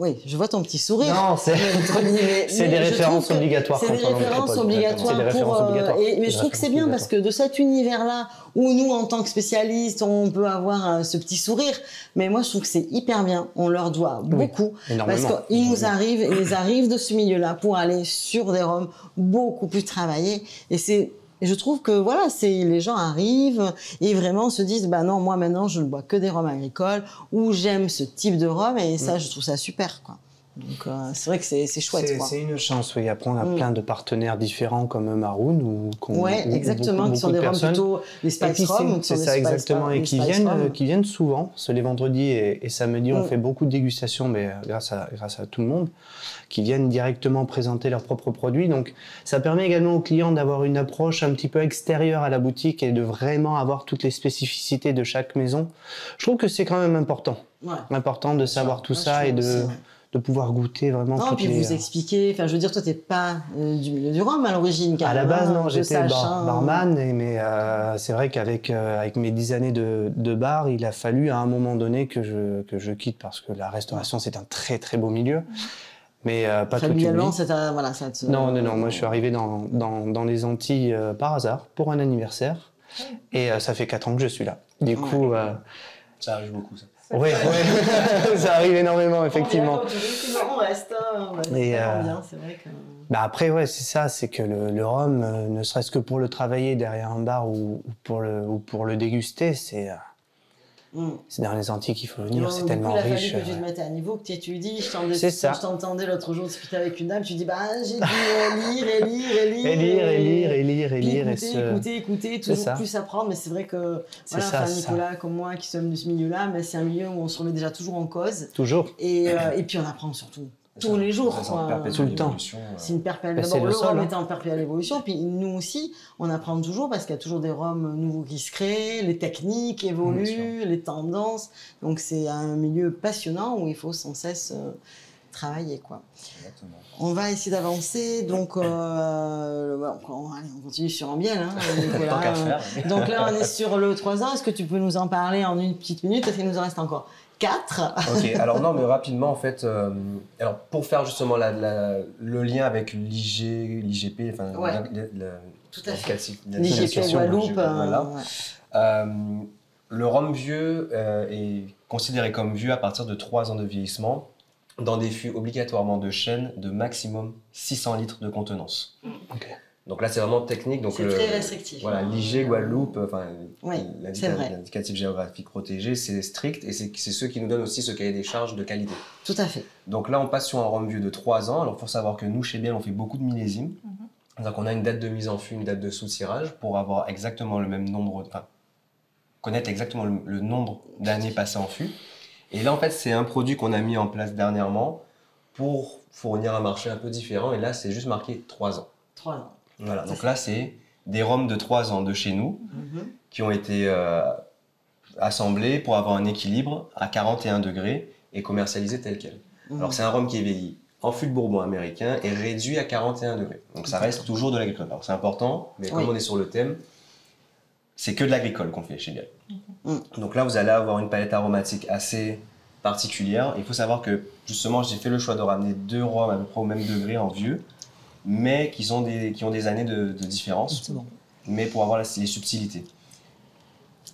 Oui, je vois ton petit sourire. Non, c'est des références obligatoires. C'est des références obligatoires des références pour. euh, obligatoires. et- mais je trouve que c'est bien parce que de cet univers-là, où nous, en tant que spécialistes, on peut avoir euh, ce petit sourire, mais moi, je trouve que c'est hyper bien. On leur doit beaucoup. Parce énormément. qu'ils nous arrivent, ils arrivent de ce milieu-là pour aller sur des roms beaucoup plus travaillés. Et c'est, et je trouve que voilà, c'est les gens arrivent et vraiment se disent, bah non, moi maintenant je ne bois que des rhums agricoles ou j'aime ce type de rhum et ça, je trouve ça super, quoi. Donc euh, c'est vrai que c'est chouette, C'est une chance, oui. Après, on a Mm. plein de partenaires différents comme Maroon ou qu'on- Ouais, ou- ou exactement, beaucoup- qui sont des personnes. plutôt les spice rum. c'est- ça exactement, et qui viennent, euh, qui viennent souvent, les vendredis et, et samedis, on Mm. fait beaucoup de dégustations, mais euh, grâce à, grâce à tout le monde, qui viennent directement présenter leurs propres produits. Donc, ça permet également aux clients d'avoir une approche un petit peu extérieure à la boutique et de vraiment avoir toutes les spécificités de chaque maison. Je trouve que c'est quand même important, Ouais. important de savoir tout Ouais, ça et de, aussi. De pouvoir goûter vraiment Non, puis les... vous expliquez, enfin je veux dire, toi t'es pas euh, du milieu du rhum à l'origine. À la base, non, j'étais bar- hein. barman, et- mais euh, c'est vrai qu'avec euh, avec mes dix années de, de bar, il a fallu à un moment donné que je, que je quitte parce que la restauration, c'est un très très beau milieu. Mais euh, pas tout c'est ta- voilà, ça te- Non, non, non, moi je suis arrivé dans, dans, dans les Antilles euh, par hasard pour un anniversaire. Et euh, ça fait quatre ans que je suis là. Du coup, euh, Ça arrive beaucoup, ça. Ouais, ouais, ça arrive énormément, effectivement. On reste, on reste, hein, ouais, c'est Et, euh, bien, c'est vrai que. Bah après, ouais, c'est ça, c'est que le, le rhum, euh, ne serait-ce que pour le travailler derrière un bar ou, ou pour, le, ou pour le déguster, c'est euh, Mm. c'est dans les Antilles qu'il faut venir, c'est du coup, tellement il a riche. que tu te mettes à niveau, que tu étudies. Je t'entendais- l'autre jour discuter avec une dame, tu dis bah j'ai dû euh, lire et lire et lire. Et lire, et lire, et lire, et lire. et écouter, se- écouter, écouter, toujours ça. plus apprendre. Mais c'est vrai que C'est voilà, ça, enfin, c'est ça. Nicolas comme moi qui sommes de ce milieu-là, mais c'est un milieu où on se remet déjà toujours en cause. Toujours. Et, euh, et puis on apprend surtout tous les jours. Quoi. Tout le temps. euh. C'est une perpétuelle. Bah, D'abord, c'est le rhum hein. est en perpétuelle évolution, puis nous aussi, on apprend toujours parce qu'il y a toujours des rhums nouveaux qui se créent, les techniques évoluent, les tendances. Donc c'est un milieu passionnant où il faut sans cesse euh, travailler, quoi. Exactement. On va essayer d'avancer, donc euh, bon, on, allez, on continue sur Ambiel, hein, Nicolas. Tant qu'à faire. Donc là, on est sur le 3 ans. Est-ce que tu peux nous en parler en une petite minute? Parce qu'il nous en reste encore 4. Ok, alors non, mais rapidement, en fait, euh, alors pour faire justement la- la- le lien avec l'IG, l'IGP, enfin, Ouais. L'IGP Guadeloupe. voilà. euh, ouais. Euh, le rhum vieux euh, est considéré comme vieux à partir de 3 ans de vieillissement dans des fûts obligatoirement de chêne de maximum 600 litres de contenance. Ok. Donc là, c'est vraiment technique. Donc C'est très restrictif. Voilà, l'IG Guadeloupe, enfin, Oui, l'indicatif géographique protégé, c'est strict et c'est ceux qui nous donnent aussi ce cahier des charges de qualité. Tout à fait. Donc là, on passe sur un rhum vieux de 3 ans. Alors, il faut savoir que nous, chez Biel, on fait beaucoup de millésimes. Donc, on a une date de mise en fût, une date de sous-tirage pour avoir exactement le même nombre, enfin, connaître exactement le, le nombre d'années passées en fût. Et là, en fait, c'est un produit qu'on a mis en place dernièrement pour fournir un marché un peu différent. Et là, c'est juste marqué 3 ans. 3 ans. Voilà. Donc là, c'est des rhums de 3 ans de chez nous Mhm. qui ont été euh, assemblés pour avoir un équilibre à 41 degrés et commercialisés tel quel. Mhm. Alors c'est un rhum qui est vieilli en fût de bourbon américain et réduit à 41 degrés. Donc ça reste toujours de l'agricole. Alors c'est important, mais comme Oui. on est sur le thème, c'est que de l'agricole qu'on fait chez Biel. Mhm. Donc là, vous allez avoir une palette aromatique assez particulière. Il faut savoir que justement, j'ai fait le choix de ramener deux rhums à peu près au même degré en vieux, mais qui, sont des, qui ont des années de, de différence, bon. mais pour avoir la- les subtilités.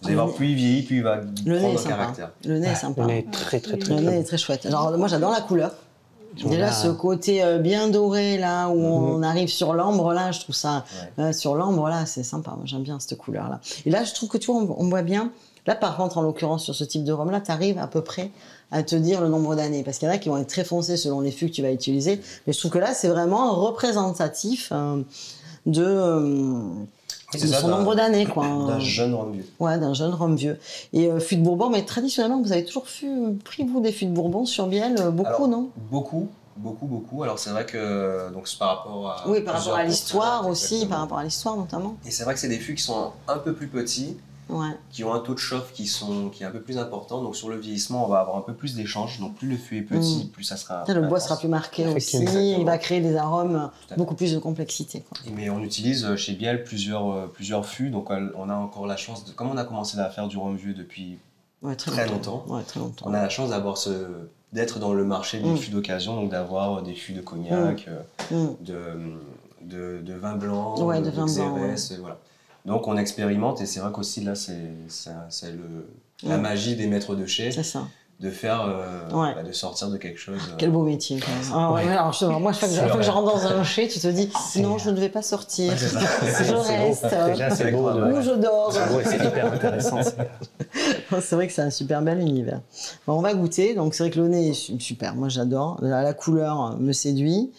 Vous allez Le voir, plus il vieillit, plus il va Le prendre un sympa. caractère. Le nez est sympa. Le nez est très, très, très, Le très nez est très chouette. Alors, moi, j'adore la couleur. On Déjà, ce côté euh, bien doré, là, où on arrive sur l'ambre, là, je trouve ça. Ouais. euh, sur l'ambre, là, c'est sympa. Moi, j'aime bien cette couleur-là. Et là, je trouve que tu vois, on, on voit bien. Là, par contre, en l'occurrence, sur ce type de rhum-là, tu arrives à peu près à te dire le nombre d'années. Parce qu'il y en a qui vont être très foncés selon les fûts que tu vas utiliser. Mais je trouve que là, c'est vraiment représentatif euh, de, euh, de ça, son nombre d'années, quoi. D'un jeune rhum vieux. Ouais, d'un jeune rhum vieux. Et euh, fût de Bourbon, mais traditionnellement, vous avez toujours fu- pris, vous, des fûts de Bourbon sur Biel euh, Beaucoup, Alors, non? Beaucoup, beaucoup, beaucoup. Alors c'est vrai que donc c'est par rapport à Oui, par rapport à l'histoire contraintes, aussi, par rapport à l'histoire notamment. Et c'est vrai que c'est des fûts qui sont un peu plus petits Ouais. qui ont un taux de chauffe qui, sont, qui est un peu plus important. Donc sur le vieillissement, on va avoir un peu plus d'échanges. Donc plus le fût est petit, plus ça sera. Ça, le bois sera plus marqué aussi. Effectivement. Il va créer des arômes beaucoup plus de complexité. quoi. Mais on utilise euh, chez Biel plusieurs, euh, plusieurs fûts. Donc euh, on a encore la chance, de, comme on a commencé à faire du rhum vieux depuis, Ouais, très, Très longtemps. longtemps. Ouais, très longtemps. on a la chance d'avoir ce d'être dans le marché des Mm. fûts d'occasion, donc d'avoir des fûts de cognac, Mm. de, de, de vin blanc, Ouais, de de, vin blanc, voilà. Donc on expérimente et c'est vrai qu'aussi là c'est la magie des maîtres de chez C'est ça. de faire euh, Ouais. bah, de sortir de quelque chose. euh, Quel beau métier. quand même. Ah, ouais, Ouais. alors, moi, chaque fois que je rentre dans un chez, tu te dis non, je ne vais pas sortir. Je reste. c'est beau. Ou je dors. C'est hyper intéressant. c'est- vrai que c'est un super bel univers. Bon, on va goûter. Donc, c'est vrai que le nez est su- super. Moi, j'adore. La, la couleur me séduit.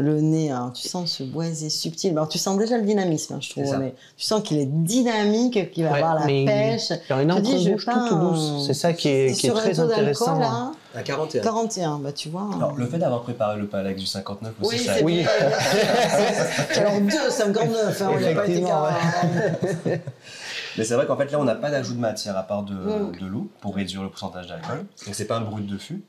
Le nez, alors, tu sens ce boisé subtil. Alors, tu sens déjà le dynamisme, hein, je trouve. Tu sens qu'il est dynamique, qu'il va Ouais, avoir la mais pêche. Il y a une entre-bouche pas, toute douce. C'est ça qui est, qui très intéressant. là, À 41. 41, bah tu vois. Alors, le fait d'avoir préparé le palais du 59 aussi, Oui, ça c'est Oui. vrai. Alors deux, 59, hein, on n'a pas été Effectivement, Mais c'est vrai qu'en fait, là, on n'a pas d'ajout de matière à part de, Mm. de l'eau pour réduire le pourcentage d'alcool. Donc, c'est pas un brut de fût.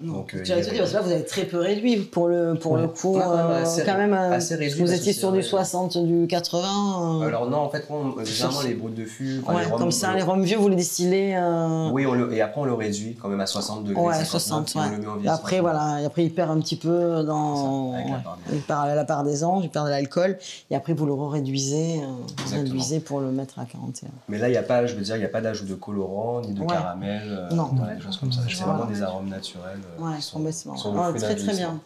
Non. Donc, euh, parce que là, vous avez très peu réduit pour le, pour le coup. Ouais, ouais, ouais, euh, assez quand même, euh, assez réduit vous étiez sur du vrai. 60, du 80. euh, Alors, non, en fait, on, généralement, les bruts de fût, enfin, ouais, les rhums, comme ça, les rhums vieux, vous les distillez. euh, Oui, on le, et après, on le réduit quand même à 60 degrés. ouais, 59, 60, et on ouais. le met en après, voilà, et après, il perd un petit peu dans. Ça, la part des- Il perd la part des anges, il perd de l'alcool, et après, vous le réduisez, euh, réduisez pour le mettre à 41. Mais là, il n'y a pas, je veux dire, il n'y a pas d'ajout de colorant, ni de Ouais. caramel, euh, Non. des choses comme ça. C'est vraiment des arômes naturels. Euh, Ouais, qui sont, complètement. qui sont le fruit très, très bien. vieillissement.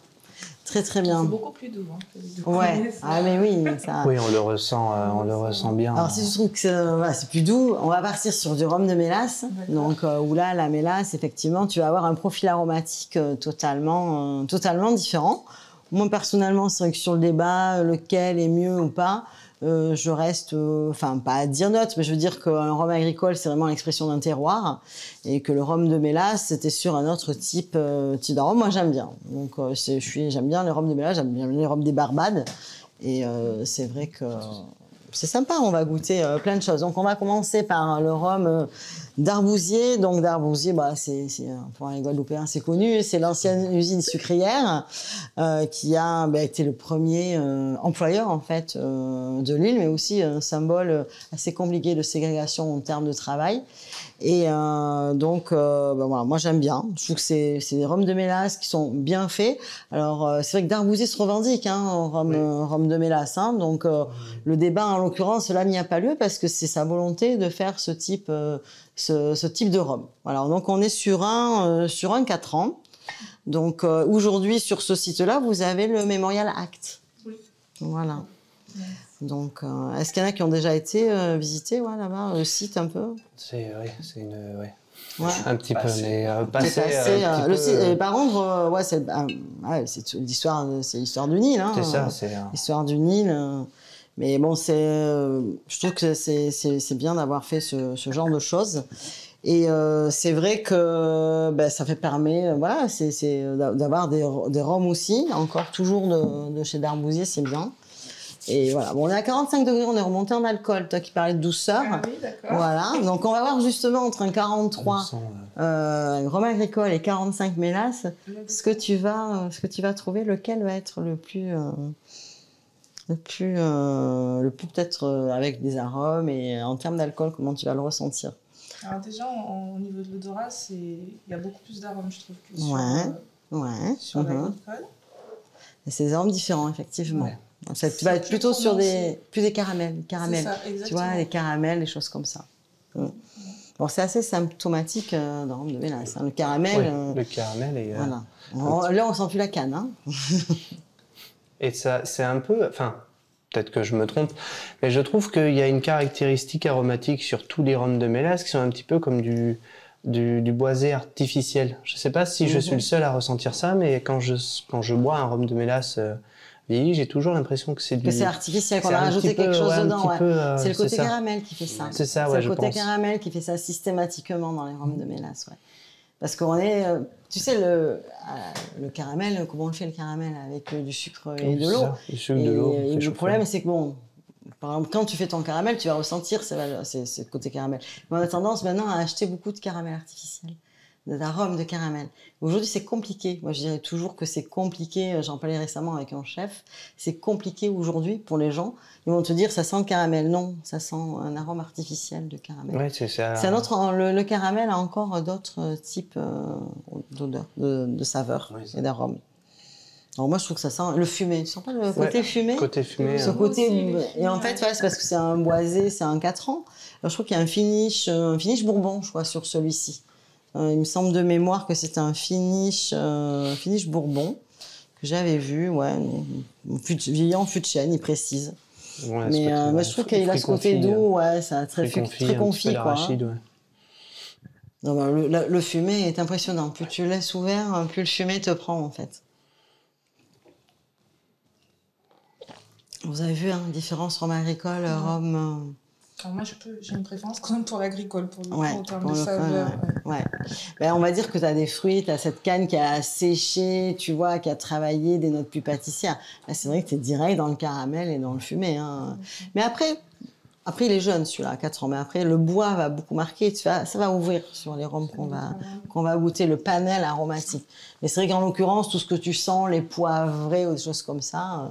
Très, très bien. C'est beaucoup plus doux. Hein, Ouais, ah, mais oui, ça. Oui, on le ressent, euh, on le ressent bien. Alors, si je trouve que c'est voilà, c'est plus doux, on va partir sur du rhum de mélasse. Donc, euh, où là, la mélasse, effectivement, tu vas avoir un profil aromatique euh, totalement, euh, totalement différent. Moi, personnellement, c'est vrai que sur le débat, euh, lequel est mieux ou pas, euh, je reste, euh, enfin, pas à dire note, mais je veux dire qu'un rhum agricole, c'est vraiment l'expression d'un terroir. Et que le rhum de mélasse, c'était sur un autre type, euh, de rhum. Moi, j'aime bien. Donc, euh, je suis, j'aime bien les rhums de mélasse, j'aime bien les rhums des Barbades. Et c'est vrai que c'est sympa, on va goûter euh, plein de choses. Donc on va commencer par le rhum euh, d'Arbousier. Donc d'Arbousier, bah, c'est, euh, pour les Guadeloupéens, c'est connu. C'est l'ancienne usine sucrière euh, qui a bah, été le premier employeur en fait de l'île, mais aussi un symbole assez compliqué de ségrégation en termes de travail. Et euh, donc, euh, bah, voilà, moi j'aime bien. Je trouve que c'est, c'est des rhums de mélasse qui sont bien faits. Alors euh, c'est vrai que d'Arbousier se revendique, hein, en rhum, Oui. rhum de mélasse. Hein, donc le débat en l'occurrence là n'y a pas lieu parce que c'est sa volonté de faire ce type, ce, ce type de rhum. Voilà, donc on est sur un, sur un 4 ans. Donc aujourd'hui sur ce site-là, vous avez le Memorial Act. Oui. Voilà. Donc, euh, est-ce qu'il y en a qui ont déjà été euh, visités ouais, là-bas, le site un peu? C'est oui, c'est une ouais. Ouais. un petit peu, mais euh, C'est passé, assez, euh, un euh, petit le site- euh, et par contre, euh, ouais, c'est ah, ouais, c'est tout- l'histoire, c'est l'histoire du Nil. Hein, c'est ça, euh, c'est euh, L'histoire du Nil. euh, mais bon, c'est, euh, je trouve que c'est, c'est, c'est bien d'avoir fait ce, ce genre de choses. Et euh, c'est vrai que ben, ça fait permet, euh, voilà, c'est, c'est d'a- d'avoir des, des rhums aussi, encore toujours de, de chez Darbousier, c'est bien. Et voilà, bon, on est à 45 degrés, on est remonté en alcool. Toi qui parlais de douceur. Ah oui, d'accord. Voilà, donc on va voir justement entre un 43 on sent, euh, euh, rhum agricole et 45 mélasse, ce que tu vas, ce que tu vas trouver, lequel va être le plus, euh, le plus, euh, le plus peut-être euh, avec des arômes et en termes d'alcool, comment tu vas le ressentir? Alors déjà, au niveau de l'odorat, c'est il y a beaucoup plus d'arômes, je trouve, que sur, Ouais. euh, Ouais. sur mhm. l'agricole. C'est des arômes différents effectivement. Ouais. Tu vas être plutôt sur des, plus des caramels, caramels. ça, Tu vois, les caramels, des choses comme ça. Mm. Bon, c'est assez symptomatique euh, dans de mélasse. hein. Le caramel, ouais, euh, le caramel et euh, voilà. On- là, on sent plus la canne. Hein. Et ça, c'est un peu, enfin, peut-être que je me trompe, mais je trouve qu'il y a une caractéristique aromatique sur tous les rhums de mélasse qui sont un petit peu comme du, du, du boisé artificiel. Je ne sais pas si je suis le seul à ressentir ça, mais quand je, quand je bois un rhum de mélasse euh, vieilli, j'ai toujours l'impression que c'est du. Que c'est artificiel, qu'on c'est a rajouté peu, quelque chose ouais, dedans. ouais. euh, c'est le côté caramel qui fait ça. C'est ça, C'est ouais, le je côté caramel qui fait ça systématiquement dans les rhums de mélasse. Ouais. Parce qu'on est, euh, tu sais, le, euh, le caramel, comment on le fait le caramel Avec du sucre et de c'est l'eau. Et, le problème, c'est que bon, par exemple, quand tu fais ton caramel, tu vas ressentir ce côté caramel. Mais on a tendance maintenant à acheter beaucoup de caramel artificiel d'arômes de caramel. Aujourd'hui, c'est compliqué. Moi, je dirais toujours que c'est compliqué. J'en parlais récemment avec un chef. C'est compliqué aujourd'hui pour les gens. Ils vont te dire, ça sent le caramel. Non, ça sent un arôme artificiel de caramel. Ouais, c'est ça. C'est un autre. Le, caramel a encore d'autres types euh, d'odeurs, de, saveurs et d'arômes. Alors moi, je trouve que ça sent le fumé. Tu sens pas le côté fumé Côté fumé. Ce hein. côté et en fait, c'est parce que c'est un boisé, c'est un 4 ans. Alors, je trouve qu'il y a un finish, un finish bourbon, je crois, sur celui-ci. Euh, il me semble de mémoire que c'était un finish, euh, finish bourbon que j'avais vu, ouais, vieillant fût de chêne, il précise. mais euh, je trouve qu'il a ce côté doux, ouais, c'est très, très confit, quoi. Bah, le, fumé est impressionnant. Plus tu laisses ouvert, plus le fumé te prend en fait. Vous avez vu, hein, différence rhum agricole, rhum moi, j'ai une préférence quand même pour l'agricole, pour le en termes de saveur. Ouais. Ben, on va dire que tu as des fruits, tu as cette canne qui a séché, tu vois, qui a travaillé des notes plus pâtissières. c'est vrai que tu es direct dans le caramel et dans le fumé. Hein. Mais après, après, il est jeune celui-là, 4 ans. Mais après, le bois va beaucoup marquer. Tu ça va ouvrir sur les rhums qu'on va, qu'on va goûter, le panel aromatique. Mais c'est vrai qu'en l'occurrence, tout ce que tu sens, les poivrés ou des choses comme ça, euh,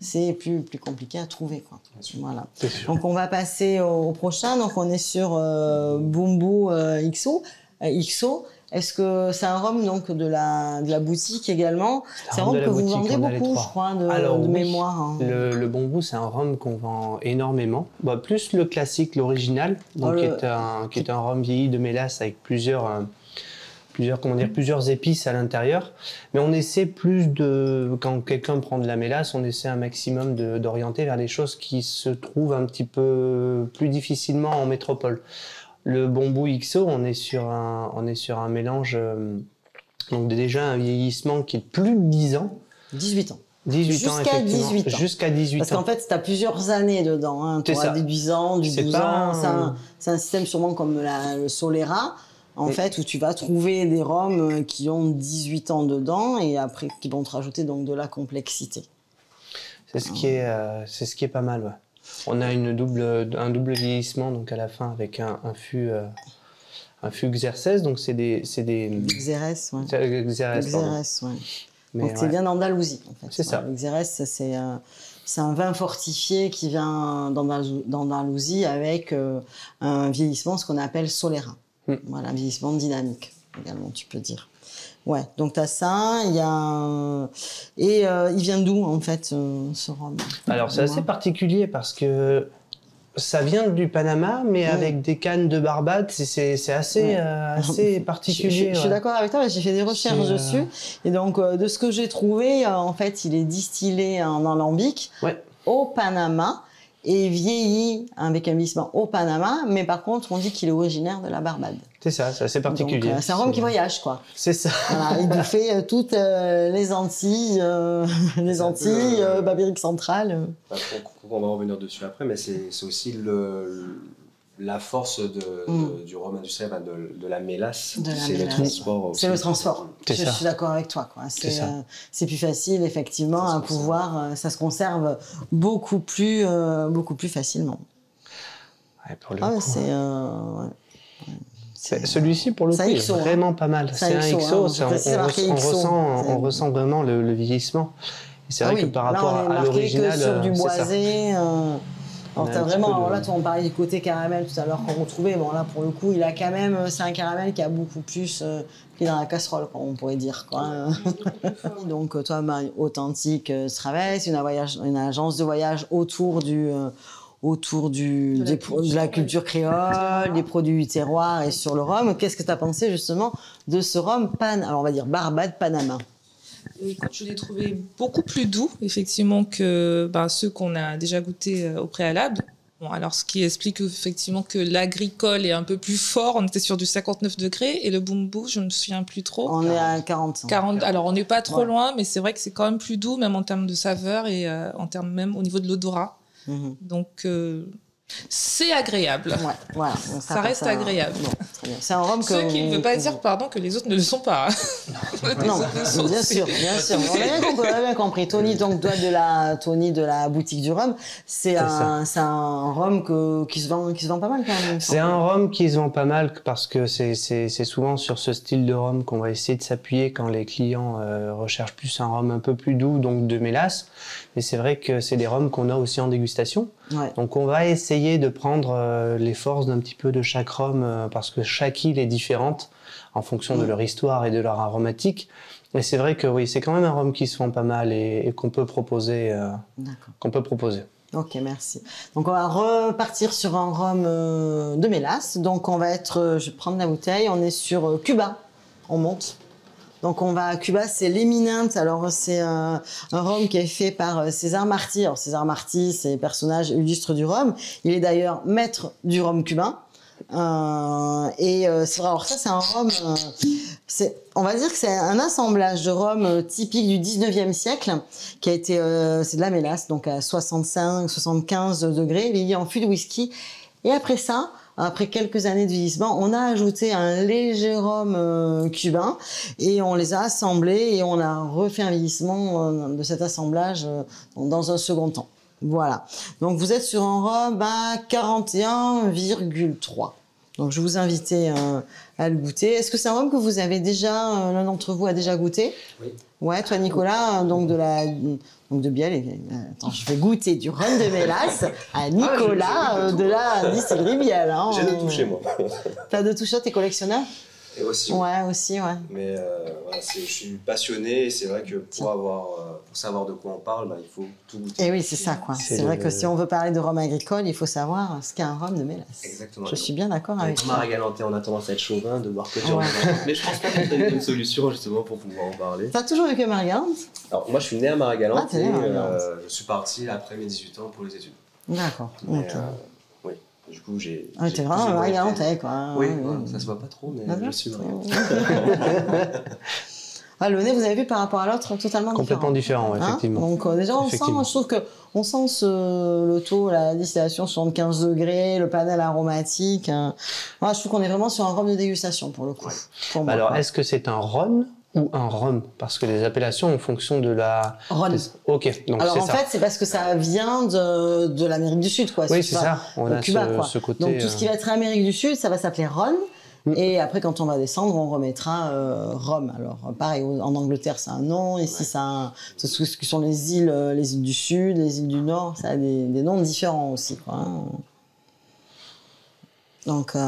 c'est plus, plus compliqué à trouver. Quoi. Voilà. Donc on va passer au, prochain. Donc on est sur euh, Bumbu euh, XO. Euh, XO. Est-ce que c'est un rhum donc de la, de la boutique également? C'est un rhum que vous vendez beaucoup, je crois, de, de mémoire. Hein. Le, le Bumbu, c'est un rhum qu'on vend énormément. Bah, plus le classique, l'original, donc qui, est un, qui est un rhum vieilli de mélasse avec plusieurs plusieurs, comment dire, plusieurs épices à l'intérieur. Mais on essaie plus de, quand quelqu'un prend de la mélasse, on essaie un maximum d'orienter vers des choses qui se trouvent un petit peu plus difficilement en métropole. Le Bombou XO, on est sur un, on est sur un mélange, euh, donc déjà un vieillissement qui est plus de 10 ans. 18 ans. 18 ans, Jusqu'à 18 ans. Jusqu'à 18 Parce qu'en fait, tu as plusieurs années dedans. Hein. Tu as 18 ans, du 12 ans. C'est un, système sûrement comme la, le Solera en fait, où tu vas trouver des roms euh, qui ont 18 ans dedans et après qui vont te rajouter donc de la complexité. C'est ce qui est, euh, c'est ce qui est pas mal. On a une double, un double vieillissement donc à la fin avec un, un fût. Euh, un fût Xerces, donc c'est des, c'est des. Xérès, ouais. Xérès, Xérès, ouais. donc c'est bien d'Andalousie, en fait. C'est ça. Xérès, c'est un, c'est un vin fortifié qui vient d'Andalousie avec un vieillissement, ce qu'on appelle solérin. Mm. Voilà, vieillissement dynamique également, tu peux dire. Ouais, donc tu as ça, il y a... Et euh, il vient d'où, en fait, euh, ce rhum? Alors, c'est assez particulier parce que ça vient du Panama, mais avec des cannes de Barbade, c'est assez, euh, assez particulier. Je, suis d'accord avec toi, j'ai fait des recherches dessus. Et donc, de ce que j'ai trouvé, en fait, il est distillé en alambic au Panama et vieilli avec un vieillissement au Panama, mais par contre, on dit qu'il est originaire de la Barbade. C'est ça, c'est assez particulier. Euh, c'est un rhum qui voyage, quoi. C'est ça. Voilà, il fait euh, toutes euh, les Antilles, les Antilles, Babérique centrale. Bah, on va revenir dessus après, mais c'est aussi le, la force de, mm. du rhum industriel, de, la mélasse, c'est le transport. C'est le transport. Je, suis d'accord avec toi. Euh, c'est plus facile, effectivement, à pouvoir. Euh, ça se conserve beaucoup plus, euh, beaucoup plus facilement. pour le ah, hein. c'est. Celui-ci, pour le coup, est hein. vraiment pas mal. C'est un XO, hein. on, ressent, on ressent vraiment le, vieillissement. c'est ah vrai que par rapport à l'original, sur du boisé. Alors, as vraiment, là, on parlait du côté caramel tout à l'heure qu'on retrouvait. Bon, là, pour le coup, il a quand même, c'est un caramel qui a beaucoup plus euh, pris dans la casserole, on pourrait dire, quoi. Donc, euh, toi, Marie, authentique euh, Stravès, une, agence de voyage autour du, euh, autour du, de, la la culture créole, des produits du terroir et sur le rhum. Qu'est-ce que tu as pensé, justement, de ce rhum pan, alors on va dire Barbade Panama? Écoute, je l'ai trouvé beaucoup plus doux, effectivement, que ben, ceux qu'on a déjà goûtés euh, au préalable. Bon, alors, ce qui explique effectivement que l'agricole est un peu plus fort. On était sur du 59 degrés et le bumbu, je ne me souviens plus trop. On est à 40. 40 alors, on n'est pas trop loin, mais c'est vrai que c'est quand même plus doux, même en termes de saveur et euh, en termes même au niveau de l'odorat. Mhm. Donc, euh, C'est agréable. Ouais, voilà. Donc, Ça reste agréable. Bon. C'est un rhum que. Ce qui ne veut pas dire, pardon, que les autres ne le sont pas. Non, bien sûr, bien sûr. On a bien compris. On a bien compris. Tony, donc, doit de la, Tony de la boutique du rhum. C'est un, c'est un rhum que, qui se vend, qui se vend pas mal quand même. C'est un rhum qui se vend pas mal parce que c'est- c'est c'est souvent sur ce style de rhum qu'on va essayer de s'appuyer quand les clients euh, recherchent plus un rhum un peu plus doux, donc de mélasse. Mais c'est vrai que c'est des rhums qu'on a aussi en dégustation. Ouais. Donc on va essayer de prendre euh, les forces d'un petit peu de chaque rhum euh, parce que chaque île est différente en fonction de leur histoire et de leur aromatique. Mais c'est vrai que oui, c'est quand même un rhum qui se vend pas mal et, et qu'on peut proposer. euh, qu'on peut proposer. Ok, merci. Donc on va repartir sur un rhum de mélasse. Donc on va être, je vais prendre la bouteille, on est sur Cuba. On monte. Donc on va à Cuba, c'est l'éminente. Alors c'est euh, un rhum qui est fait par euh, César Marty. Alors César Marty, c'est un personnage illustre du rhum. Il est d'ailleurs maître du rhum cubain. Euh, et euh, alors ça c'est un rhum, euh, on va dire que c'est un assemblage de rhum euh, typique du 19e siècle qui a été, c'est de la mélasse, donc à 65, 75 degrés, vieilli en fût de whisky. Et après ça, après quelques années de vieillissement, on a ajouté un léger rhum euh, cubain et on les a assemblés et on a refait un vieillissement euh, de cet assemblage euh, dans un second temps. Voilà. Donc vous êtes sur un rhum à 41,3. Donc je vous invite à le goûter. Est-ce que c'est un rhum que vous avez déjà, l'un d'entre vous a déjà goûté? Oui. Ouais, toi Nicolas, euh, donc de la, donc de Biel. euh, Attends, je vais goûter du rhum de mélasse à Nicolas euh, de la distillerie Biel. Hein, J'ai de toucher, moi. T'as de toucher, t'es collectionneur? Et aussi. Ouais, aussi, ouais. Mais euh, voilà, je suis passionné et c'est vrai que pour, avoir, euh, pour savoir de quoi on parle, bah, il faut tout goûter. Et oui, c'est ça, quoi. C'est vrai le- que si on veut parler de rhum agricole, il faut savoir ce qu'est un rhum de mélasse. Exactement. Je suis bien d'accord avec toi. On a tendance à être chauvin, de boire que du Ouais. rhum. Mais je pense pas que c'est une bonne solution justement pour pouvoir en parler. T'as toujours vécu à Marigande Alors moi je suis né à Marie-Galante Ah, et Marie-Galante. euh, je suis parti après mes 18 ans pour les études. D'accord. Mais, ok. euh, du coup j'ai... Ah, t'es vraiment Marie-Galantais, quoi. Oui, Ouais, voilà, ouais. ça se voit pas trop, mais Ah, je suis. Ah, le nez, vous avez vu par rapport à l'autre, totalement Complètement différent, Hein effectivement. Donc euh, déjà, on sent, je trouve que on sent ce, le taux, la distillation 75 degrés, le panel aromatique. hein. Moi, je trouve qu'on est vraiment sur un rhum de dégustation pour le coup. Pour moi, Alors, est-ce que c'est un rhum ou un rhum Parce que les appellations en fonction de la. Rhum. Ok, donc Alors en ça. fait, c'est parce que ça vient de, de l'Amérique du Sud, quoi. oui, c'est ça. On a Cuba, ce, quoi. ce côté. Donc tout ce qui va être Amérique du Sud, ça va s'appeler Rhum. Mm. Et après, quand on va descendre, on remettra euh. Alors, pareil, en Angleterre, c'est un nom. Ici, un- c'est ce qui sont les îles, euh, les îles du Sud, les îles du Nord. Ça a des, des noms différents aussi, quoi. hein. Donc, euh,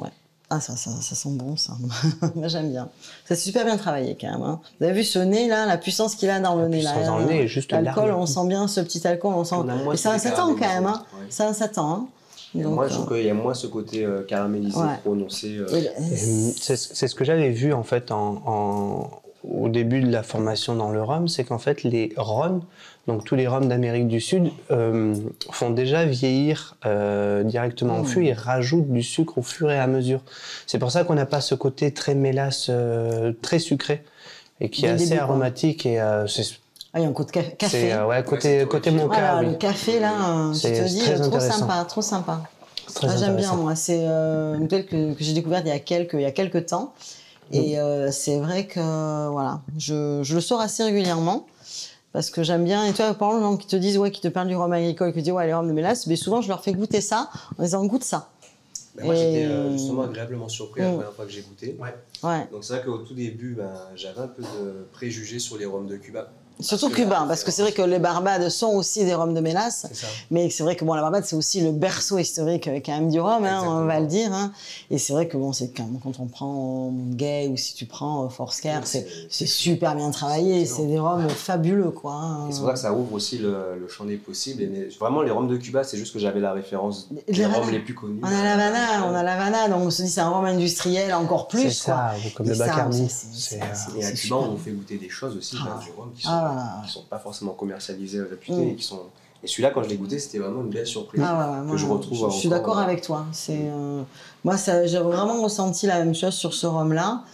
ouais. Ah, ça, ça, ça sent bon, ça. Moi, j'aime bien. C'est super bien travaillé, quand même. hein. Vous avez vu ce nez, là, la puissance qu'il a dans le La nez, là. dans le nez juste L'alcool, on sent bien ce petit alcool, on sent. On Et c'est un ce 7 ans, quand même, hein. Ouais. C'est un 7 ans, hein. Et Donc, moi je trouve qu'il y a moins ce côté euh, caramélisé, Ouais. prononcé. euh, C'est c'est ce que j'avais vu en fait en, en- au début de la formation dans le rhum, c'est qu'en fait les rhums, donc tous les rhums d'Amérique du Sud, euh, font déjà vieillir euh, directement au Mm. fût et rajoutent du sucre au fur et à mesure. C'est pour ça qu'on n'a pas ce côté très mélasse, euh, très sucré et qui est assez début, aromatique et c'est Ah, il y a un coup de ca- c'est, café. ouais, Ouais, côté c'est côté mocha, Voilà, oui. le café, là, je te dis, trop sympa, trop sympa. Très Ah, J'aime bien, moi. C'est une telle que, que j'ai découverte il y a quelques, il y a quelques temps. Et euh, c'est vrai que, voilà, je, je le sors assez régulièrement. Parce que j'aime bien. Et toi, par exemple, les gens qui te disent, ouais, qui te parlent du rhum agricole, qui te disent, ouais, les rhums de mélasse, mais souvent, je leur fais goûter ça en disant, goûte ça. Ben, moi j'étais euh, justement agréablement surpris la Mm. première fois que j'ai goûté. Ouais. Donc c'est vrai qu'au tout début, ben, j'avais un peu de préjugés sur les rhums de Cuba. Surtout cubain, la parce que c'est vrai que les Barbades sont aussi des rhums de mélasse. C'est. Mais c'est vrai que bon, la Barbade, c'est aussi le berceau historique euh, quand même du rhum, hein, on va le dire. Hein. Et c'est vrai que bon, c'est quand, quand on prend Gay ou si tu prends euh, Forsker, Oui, c'est c'est- c'est super bien travaillé. C'est des rhums fabuleux, quoi. hein. C'est pour ça que ça ouvre aussi le, le champ des possibles. Et mais vraiment, les rhums de Cuba, c'est juste que j'avais la référence Les des Havana. rhums les plus connus. On a l'Havana, on a l'Havana, donc on se dit c'est un rhum industriel encore C'est plus, ça, quoi. comme Et le Bacardi. c'est- c'est- C'est, c'est- c'est- Et à c'est Cuba, on fait goûter des choses aussi, Ah. du rhum qui sont, Voilà. qui sont pas forcément commercialisées, réputées. Mm. Et, qui sont... et celui-là, quand je l'ai goûté, c'était vraiment une belle surprise. Ah ouais, ouais, moi, que je retrouve je, je suis d'accord avec toi. C'est euh, moi, j'ai vraiment ressenti la même chose sur ce rhum-là.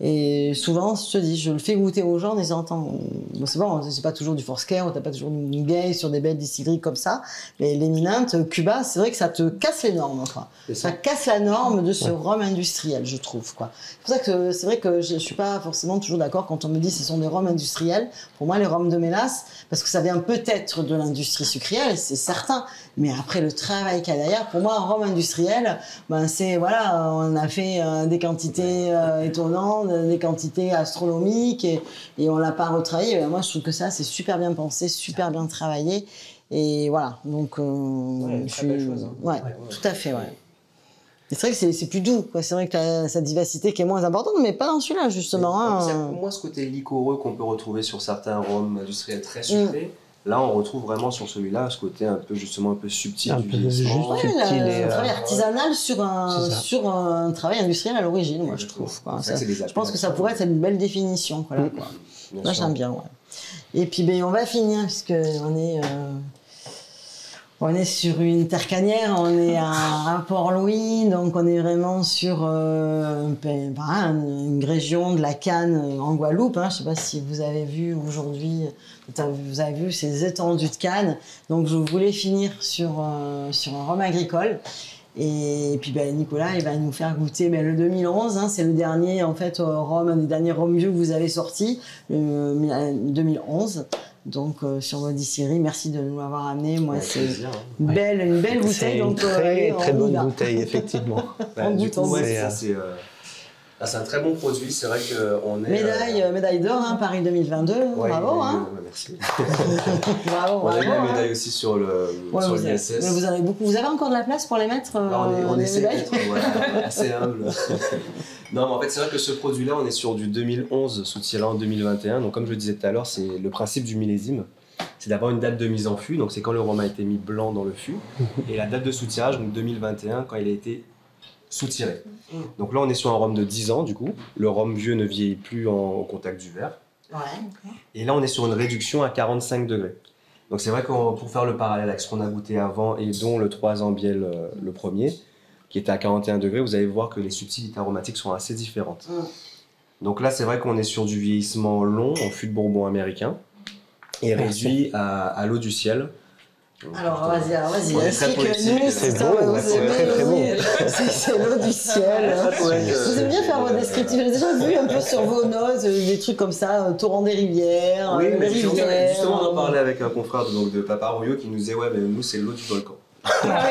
Et souvent, je te dis, je le fais goûter aux gens en disant, attends, bon, c'est bon, c'est pas toujours du Forscare, ou t'as pas toujours du gay sur des belles distilleries comme ça, mais l'éminente, Cuba, c'est vrai que ça te casse les normes, quoi. Ça. casse la norme de ce rhum industriel, je trouve, quoi. C'est pour ça que c'est vrai que je, je suis pas forcément toujours d'accord quand on me dit ce sont des rhums industriels. Pour moi, les rhums de mélasse, parce que ça vient peut-être de l'industrie sucrière, c'est certain, mais après le travail qu'il y a derrière, pour moi, un rhum industriel, ben c'est voilà, on a fait euh, des quantités euh, étonnantes, des quantités astronomiques, et, et on l'a pas retravaillé. Ben, moi, je trouve que ça, c'est super bien pensé, super bien travaillé, et voilà. Donc, euh, une je suis- chose, hein. ouais, Ouais, ouais. tout à fait, ouais. C'est vrai que c'est- plus doux. C'est vrai que t'as cette diversité qui est moins importante, mais pas dans celui-là, justement. Hein. Moi ce côté liquoreux qu'on peut retrouver sur certains rhums industriels très sucrés. Là, on retrouve vraiment sur celui-là ce côté un peu justement un peu subtil Un du peu vieillissement. juste. Ouais, subtil le, et, un euh, travail artisanal sur un, sur travail industriel à l'origine, moi, je trouve. quoi. Ça- je pense que ça pourrait être une belle définition. Voilà, Mm. quoi. Bien Moi, sûr. j'aime bien, ouais. Et puis, ben, on va finir, puisque on est, euh, on est sur une terre canière, on est à, à Port-Louis, donc on est vraiment sur euh, bah, une, une région de la Canne en Guadeloupe. Hein. Je ne sais pas si vous avez vu aujourd'hui, vous avez vu ces étendues de Cannes. Donc, je voulais finir sur, euh, sur un rhum agricole. Et puis ben, Nicolas, il va nous faire goûter ben, le 2011. hein, c'est le dernier en fait euh, rhum, un des derniers rhum vieux que vous avez sorti, le 2011. Donc euh, sur votre distillerie, merci de nous l'avoir amené. Moi, c'est une belle, une belle C'est bouteille. une Donc euh, très, très bonne bouteille, effectivement. Bah, On goûte, on goûte. Euh, ah, c'est un très bon produit. C'est vrai qu'on est. Médaille, euh, euh, médaille d'or, hein, Paris 2022. ouais, bravo, hein. ouais, merci. bravo, On a eu la hein. médaille aussi sur le Ouais, sur vous, avez, vous en avez beaucoup. Vous avez encore de la place pour les mettre euh, Là, on, est, on les essaie d'être voilà, assez humble. non, mais en fait, c'est vrai que ce produit-là, on est sur du 2011 sous en 2021. Donc, comme je le disais tout à l'heure, c'est le principe du millésime. C'est d'avoir une date de mise en fût, donc c'est quand le rhum a été mis blanc dans le fût, et la date de sous-tirage, donc 2021, quand il a été sous-tiré. Donc là, on est sur un rhum de 10 ans, du coup. Le rhum vieux ne vieillit plus en- au contact du verre. Ouais. Et là, on est sur une réduction à 45 degrés. Donc c'est vrai que pour faire le parallèle avec ce qu'on a goûté avant, et dont le 3 ans biel, euh, le premier, qui était à 41 degrés, vous allez voir que les subtilités aromatiques sont assez différentes. Mm. Donc là, c'est vrai qu'on est sur du vieillissement long, en fût de bourbon américain, et réduit à, à l'eau du ciel. Alors vas-y, alors vas-y, explique-nous. poétique. C'est ça, beau, c'est très, très beau. C'est l'eau du ciel. Vous aimez bien faire vos euh, descriptifs. J'ai déjà vu un peu sur vos notes euh, des trucs comme ça, euh, torrent des rivières, Oui, euh, mais rivières. justement, on en parlait avec un confrère de, donc, de Papa Rouillot qui nous disait Ouais, mais nous, c'est l'eau du volcan.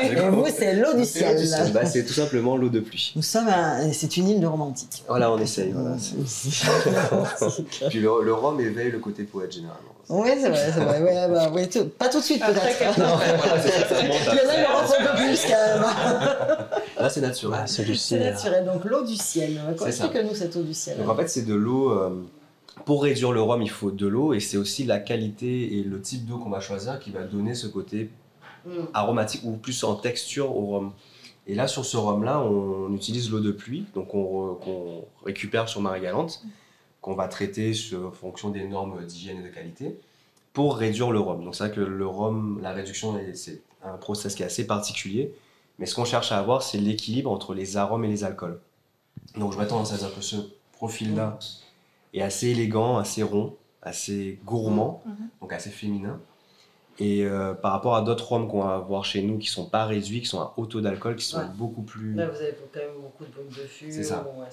Et vous, c'est l'eau du C'est l'eau ciel. du ciel. Bah, c'est tout simplement l'eau de pluie. Nous sommes, un- c'est une île de romantique. Voilà, on essaye. Voilà, Puis le, le rhum éveille le côté poète généralement. Oui, c'est vrai, c'est vrai. Ouais, bah, ouais, tout- pas tout de suite peut-être. c'est Il y en a en rentrent un peu plus quand même. Là, c'est naturel. Ah, celui-ci. C'est euh, naturel. Donc l'eau du ciel. C'est ça. Explique-nous cette eau du ciel. Donc en fait, c'est de l'eau. euh, pour réduire le rhum, il faut de l'eau et c'est aussi la qualité et le type d'eau qu'on va choisir qui va donner ce côté Mm. aromatique ou plus en texture au rhum. Et là, sur ce rhum-là, on utilise l'eau de pluie, donc qu'on récupère sur Marie-Galante, qu'on va traiter sur- en fonction des normes d'hygiène et de qualité, pour réduire le rhum. Donc c'est vrai que le rhum, la réduction, est- c'est un process qui est assez particulier, mais ce qu'on cherche à avoir, c'est l'équilibre entre les arômes et les alcools. Donc je m'attends à dire que ce profil-là est assez élégant, assez rond, assez gourmand, Mhm. donc assez féminin. Et euh, par rapport à d'autres rhums qu'on va avoir chez nous qui sont pas réduits, qui sont à haut taux d'alcool, qui sont Ouais. beaucoup plus. Là, vous avez quand même beaucoup de boules de fût. C'est ça. ouais,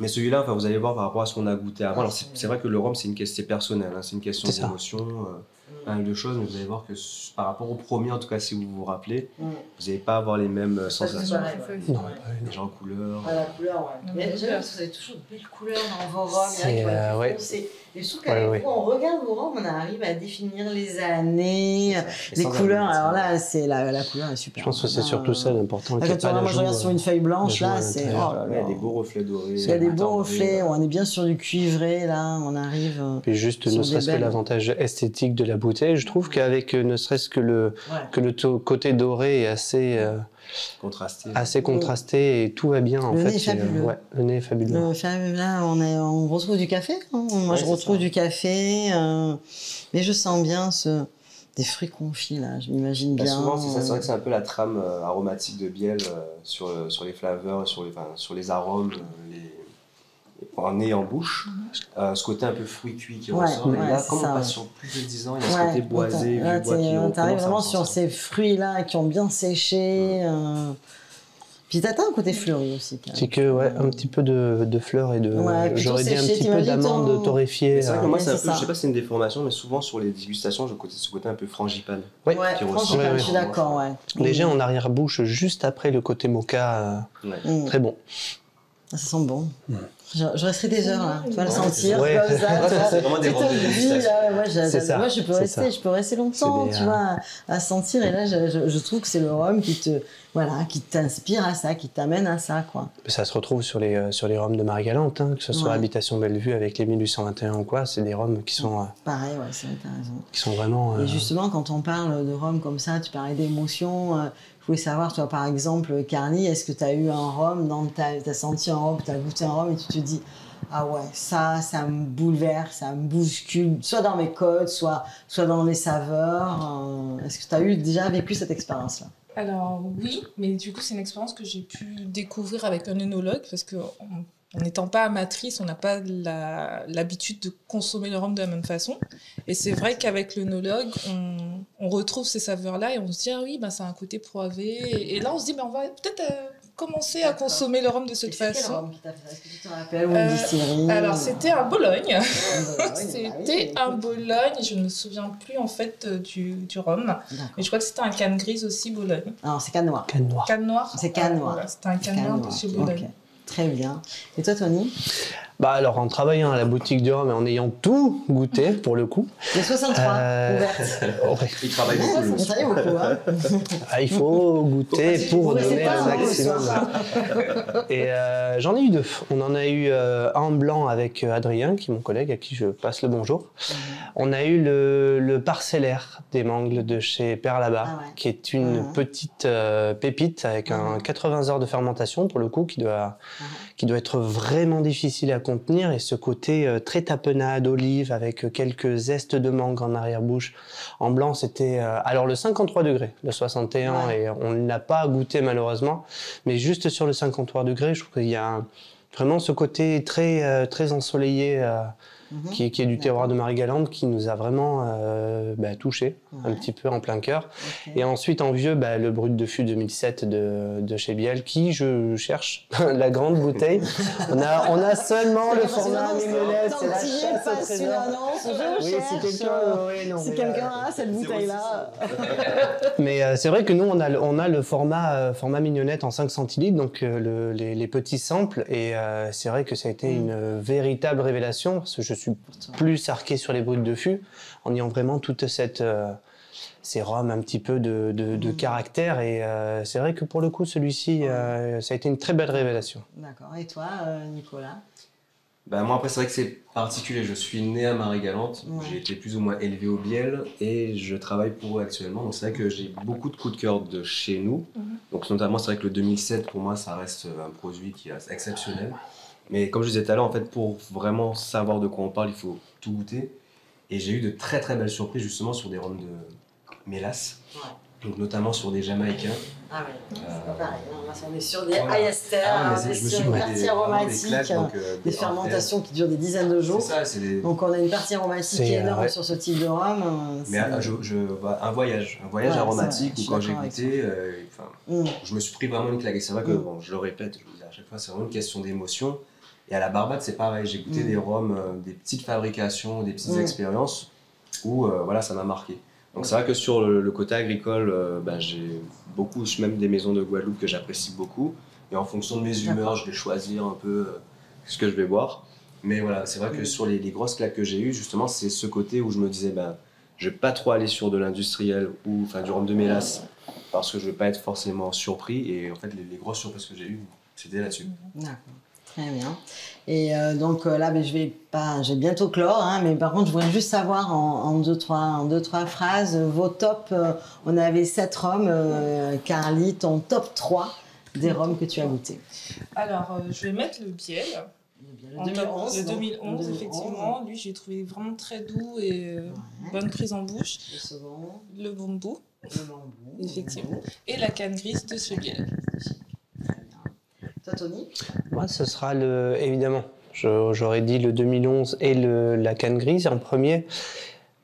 Mais celui-là, enfin, vous allez voir par rapport à ce qu'on a goûté avant. Alors c'est vrai que le rhum, c'est une question personnelle, hein, c'est une question d'émotion, euh. Pas mal de choses. Mais vous allez voir que par rapport au premier, en tout cas, si vous vous rappelez, Mm. vous n'allez pas avoir les mêmes euh, sensations. pareil, ouais. Non, Ouais. Déjà en couleur. Ah, la couleur, ouais. Mais vous avez toujours de belles couleurs dans vos robes. C'est, euh, ouais. Et je trouve Ouais, qu'avec ouais. vous, on regarde vos robes, on arrive à définir les années, Et les couleurs. Alors là, c'est la, la couleur est super. Je pense que c'est surtout ça euh, l'important. Quand pas moi je regarde sur euh, une feuille blanche, là, c'est. Oh il y a des beaux reflets dorés. Il y a des euh, beaux reflets, euh, on est bien sur du cuivré, là, on arrive. euh, Puis juste, Sur ne serait-ce que l'avantage esthétique de la bouteille, je trouve qu'avec euh, ne serait-ce que le, Ouais. que le côté doré est assez, euh, Contrasté. assez contrasté et tout va bien en Le fait. nez est euh, fabuleux. ouais, le nez est fabuleux. Là, on, est, on retrouve du café. hein. Moi, Ouais, je retrouve ça. du café. euh, mais je sens bien ce, des fruits confits, là. Je m'imagine Bah, bien. souvent, c'est ça. C'est vrai euh, que c'est un peu la trame euh, aromatique de Biel euh, sur, euh, sur les flaveurs, sur les, enfin, sur les arômes, euh, les, en nez et en bouche, euh, ce côté un peu fruit cuit qui Ouais, ressort. ouais, et là, comme ça, on passe ouais. sur plus de 10 ans, il y a ce côté boisé, là, bois qui on à vraiment sur ces fruits-là qui ont bien séché. euh. Puis t'as un côté fleuri aussi. C'est que, ouais, un petit peu de, de fleurs et de. Ouais, J'aurais dit un petit peu ton- torréfiées. C'est vrai que euh, moi, c'est un peu, je sais pas si c'est une déformation, mais souvent sur les dégustations, je côté, ce côté un peu frangipane. ouais, qui ressort. Ouais, je suis d'accord, ouais. Léger en arrière-bouche, juste après le côté mocha. Ouais. Mm. euh, très bon. Ah, Ça sent bon. Je, je resterai des heures là. Tu vas le sentir c'est comme ça. C'est vraiment des vie, là, moi, je, C'est ça, moi, je peux rester, ça. je peux rester longtemps, des, tu euh, vois, à, sentir. Et là, je, je- je trouve que c'est le rhum qui te, voilà, qui t'inspire à ça, qui t'amène à ça, quoi. Ça se retrouve sur les, euh, sur les rhums de Marie-Galante, hein, que ce soit Ouais. Habitation Bellevue avec les 1821 ou quoi. C'est des rhums qui sont, euh, Pareil, ouais, c'est vrai, t'as raison. qui sont vraiment. euh, Et justement, quand on parle de rhum comme ça, tu parlais d'émotion. Savoir, toi, par exemple, Carly, est-ce que tu as eu un rhum, dans ta, tu as senti un rhum, tu as goûté un rhum et tu te dis, ah ouais, ça, ça me bouleverse, ça me bouscule, soit dans mes codes, soit, soit dans mes saveurs. euh, est-ce que tu as eu déjà vécu cette expérience-là? Alors oui, mais du coup c'est une expérience que j'ai pu découvrir avec un œnologue parce que n'étant pas amatrice, on n'a pas l'habitude de consommer le rhum de la même façon. Et c'est vrai qu'avec l'œnologue, on, on retrouve ces saveurs-là et on se dit ah oui, ben, c'est un côté poivé. Et, et là on se dit ben, on va peut-être euh, commencer à consommer le rhum de cette façon. qui t'a fait tu rappelles Euh, Alors c'était à Bologne. un C'était un Bologne, je ne me souviens plus en fait euh, du, du rhum. Mais je crois que c'était un canne grise aussi Bologne. Non, c'est canne noir. Canne noire. Canne noire C'est canne euh, noire. voilà, C'était un canne, noire de noire. chez Bologne. Ok. Très bien. Et toi, Tony? Bah alors, en travaillant à la boutique du rhum et en ayant tout goûté, pour le coup, Les 63, Euh, ouverte. ouais, Il travaille beaucoup, travaille beaucoup, hein ah, il faut goûter pour donner hein, le maximum. Et euh, j'en ai eu deux. On en a eu euh, un blanc avec euh, Adrien, qui est mon collègue, à qui je passe le bonjour. On a eu le, le parcellaire des mangles de chez Père là-bas, Ah ouais. qui est une Mhm. petite euh, pépite avec un Mhm. 80 heures de fermentation, pour le coup, qui doit, Mhm. qui doit être vraiment difficile à contenir. Et ce côté euh, très tapenade, olive, avec quelques zestes de mangue en arrière-bouche. En blanc, c'était euh, alors le 53 degrés, le 61, Ouais. et on ne l'a pas goûté malheureusement. Mais juste sur le 53 degrés, je trouve qu'il y a un- vraiment ce côté très, euh, très ensoleillé Mhm. qui, est- qui est du terroir de Marie-Galante qui nous a vraiment euh, bah, touché un petit peu en plein cœur. Et ensuite, en vieux, bah, le Brut de Fût 2007 de, de chez Biel, qui je cherche la grande bouteille. On a, on a seulement le format mignonnette, c'est la chasse au trésor. Oui, si quelqu'un ouais, Si quelqu'un euh, a cette bouteille-là. mais euh, c'est vrai que nous, on a le, on a le format, euh, format mignonnette en 5 centilitres, donc euh, le- les, les petits samples. Et euh, c'est vrai que ça a été Mm. une véritable révélation, parce que je suis plus arqué sur les brutes de fût, en ayant vraiment toute cette. euh, ces rhums un petit peu de, de- de Mm. caractère. Et euh, c'est vrai que pour le coup, celui-ci, euh, ça a été une très belle révélation. D'accord. Et toi, euh, Nicolas? Bah, moi, après, c'est vrai que c'est particulier. Je suis né à Marie-Galante. Ouais. J'ai été plus ou moins élevé au Biel et je travaille pour eux actuellement. Donc, c'est vrai que j'ai beaucoup de coups de cœur de chez nous. Mhm. Donc, notamment, c'est vrai que le 2007, pour moi, ça reste un produit qui est exceptionnel. Mais comme je disais tout à l'heure, en fait, pour vraiment savoir de quoi on parle, il faut tout goûter. Et j'ai eu de très très belles surprises justement sur des rhums de mélasse. Ouais. Donc, notamment sur des Jamaïcains. Ah oui, c'est Euh, pas pareil. hein. On est sur des Voilà. Ayester, Ah, c'est- je me sur des, vraiment des aromatique, claques, donc, euh, des fermentations qui durent des dizaines de C'est jours. ça, c'est des, Donc on a une partie aromatique C'est, énorme euh, ouais. sur ce type de rhum. euh, Mais c'est- je, je- bah, un voyage, un voyage Ouais, aromatique c'est où quand j'ai goûté, euh, Mm. je me suis pris vraiment une claque. Et c'est vrai que, Mm. bon, je le répète, je le dis à chaque fois, c'est vraiment une question d'émotion. Et à la Barbade, c'est pareil. J'ai goûté Mm. des rhums, euh, des petites fabrications, des petites Mm. expériences où euh, voilà, ça m'a marqué. Donc c'est vrai que sur le, le côté agricole, euh, bah, j'ai beaucoup, même des maisons de Guadeloupe que j'apprécie beaucoup. Et en fonction de mes humeurs, je vais choisir un peu euh, ce que je vais boire. Mais voilà, c'est vrai que Mm. sur les, les grosses claques que j'ai eues, justement, c'est ce côté où je me disais, bah, je vais pas trop aller sur de l'industriel ou enfin du rhum de mélasse parce que je veux pas être forcément surpris. Et en fait, les, les grosses surprises que j'ai eues, c'était là-dessus. D'accord, très bien. Et euh, donc euh, là, ben, je vais pas, je vais bientôt clore, hein, mais par contre, je voudrais juste savoir en, en deux trois, en deux trois phrases vos tops. euh, on avait sept rhums, euh, Carly, ton top 3 des rhums que tu as goûté. Alors, je vais mettre le biel. Le top- 2011, le donc, 2011, 2011. effectivement. Lui, j'ai trouvé vraiment très doux et Ouais. bonne prise en bouche. Le second, Le bambou, le bambou. effectivement. Et la canne grise de ce biel. Très bien. Toi, Tony? Moi, ce sera le. Évidemment, J'aurais dit le 2011 et le, la canne grise en premier.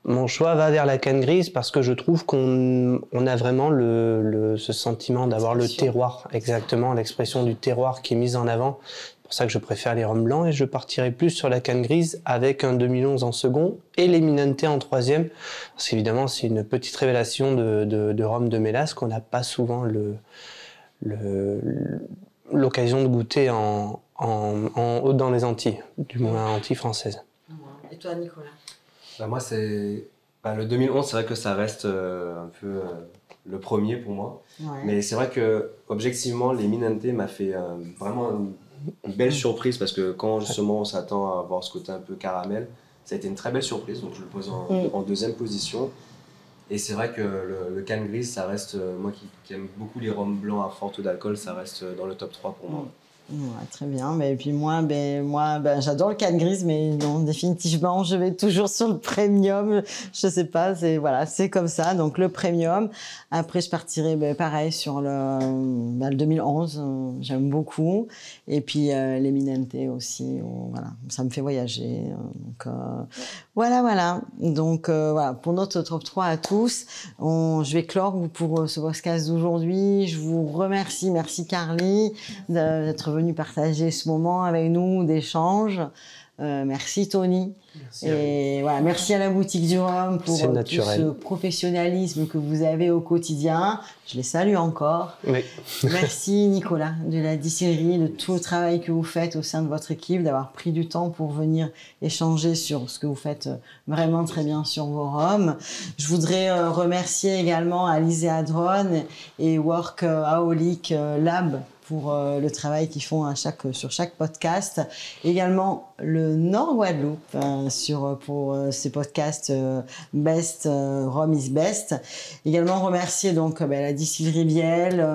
Mon choix va vers la canne grise parce que je trouve qu'on on a vraiment le, le- ce sentiment d'avoir le terroir, exactement, l'expression du terroir qui est mise en avant. C'est pour ça que je préfère les rhums blancs et je partirai plus sur la canne grise avec un 2011 en second et l'Eminente en troisième. Parce qu'évidemment, c'est une petite révélation de, de, de rhum de mélasse qu'on n'a pas souvent le, le- l'occasion de goûter en, en, dans les Antilles, du moins Antilles françaises. Et toi, Nicolas? Bah, moi, c'est. bah, le 2011, c'est vrai que ça reste euh, un peu euh, le premier pour moi. Ouais. Mais c'est vrai que, objectivement, les Minante m'a fait euh, vraiment une, une belle surprise parce que quand justement on s'attend à avoir ce côté un peu caramel, ça a été une très belle surprise. Donc je le pose en, Mm. en deuxième position. Et c'est vrai que le, le canne grise, ça reste, euh, moi qui, aime beaucoup les rhums blancs à fort taux d'alcool, ça reste euh, dans le top 3 pour moi. Ouais, très bien. Mais et puis moi, ben, moi ben, j'adore le canne grise, mais non, définitivement, je vais toujours sur le premium. Je sais pas, c'est voilà, comme ça. Donc le premium. Après, je partirai ben, pareil sur le, ben, le 2011. euh, J'aime beaucoup. Et puis euh, l'Eminente aussi. voilà, ça me fait voyager. Voilà, voilà. Donc euh, voilà, pour notre top 3 à tous, on, je vais clore pour euh, ce podcast d'aujourd'hui. Je vous remercie. Merci Carly d'être venu partager ce moment avec nous d'échange. Euh, merci Tony. Et voilà, merci à la boutique du Rhum pour euh, tout ce professionnalisme que vous avez au quotidien. Je les salue encore. Oui. Merci Nicolas de la distillerie, de tout le travail que vous faites au sein de votre équipe, d'avoir pris du temps pour venir échanger sur ce que vous faites euh, vraiment très bien sur vos rhums. Je voudrais euh, remercier également Alizé Adron et Workaholic euh, Lab pour euh, le travail qu'ils font à chaque, sur chaque podcast. Également le Nord Guadeloupe euh, sur, pour euh, ces podcasts euh, Best, Rome is Best. Également remercier donc ben, la distillerie Biel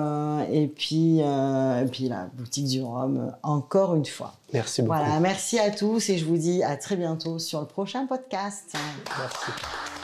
et, puis, et puis la boutique du Rhum encore une fois. Merci beaucoup. Voilà, merci à tous et je vous dis à très bientôt sur le prochain podcast. Merci.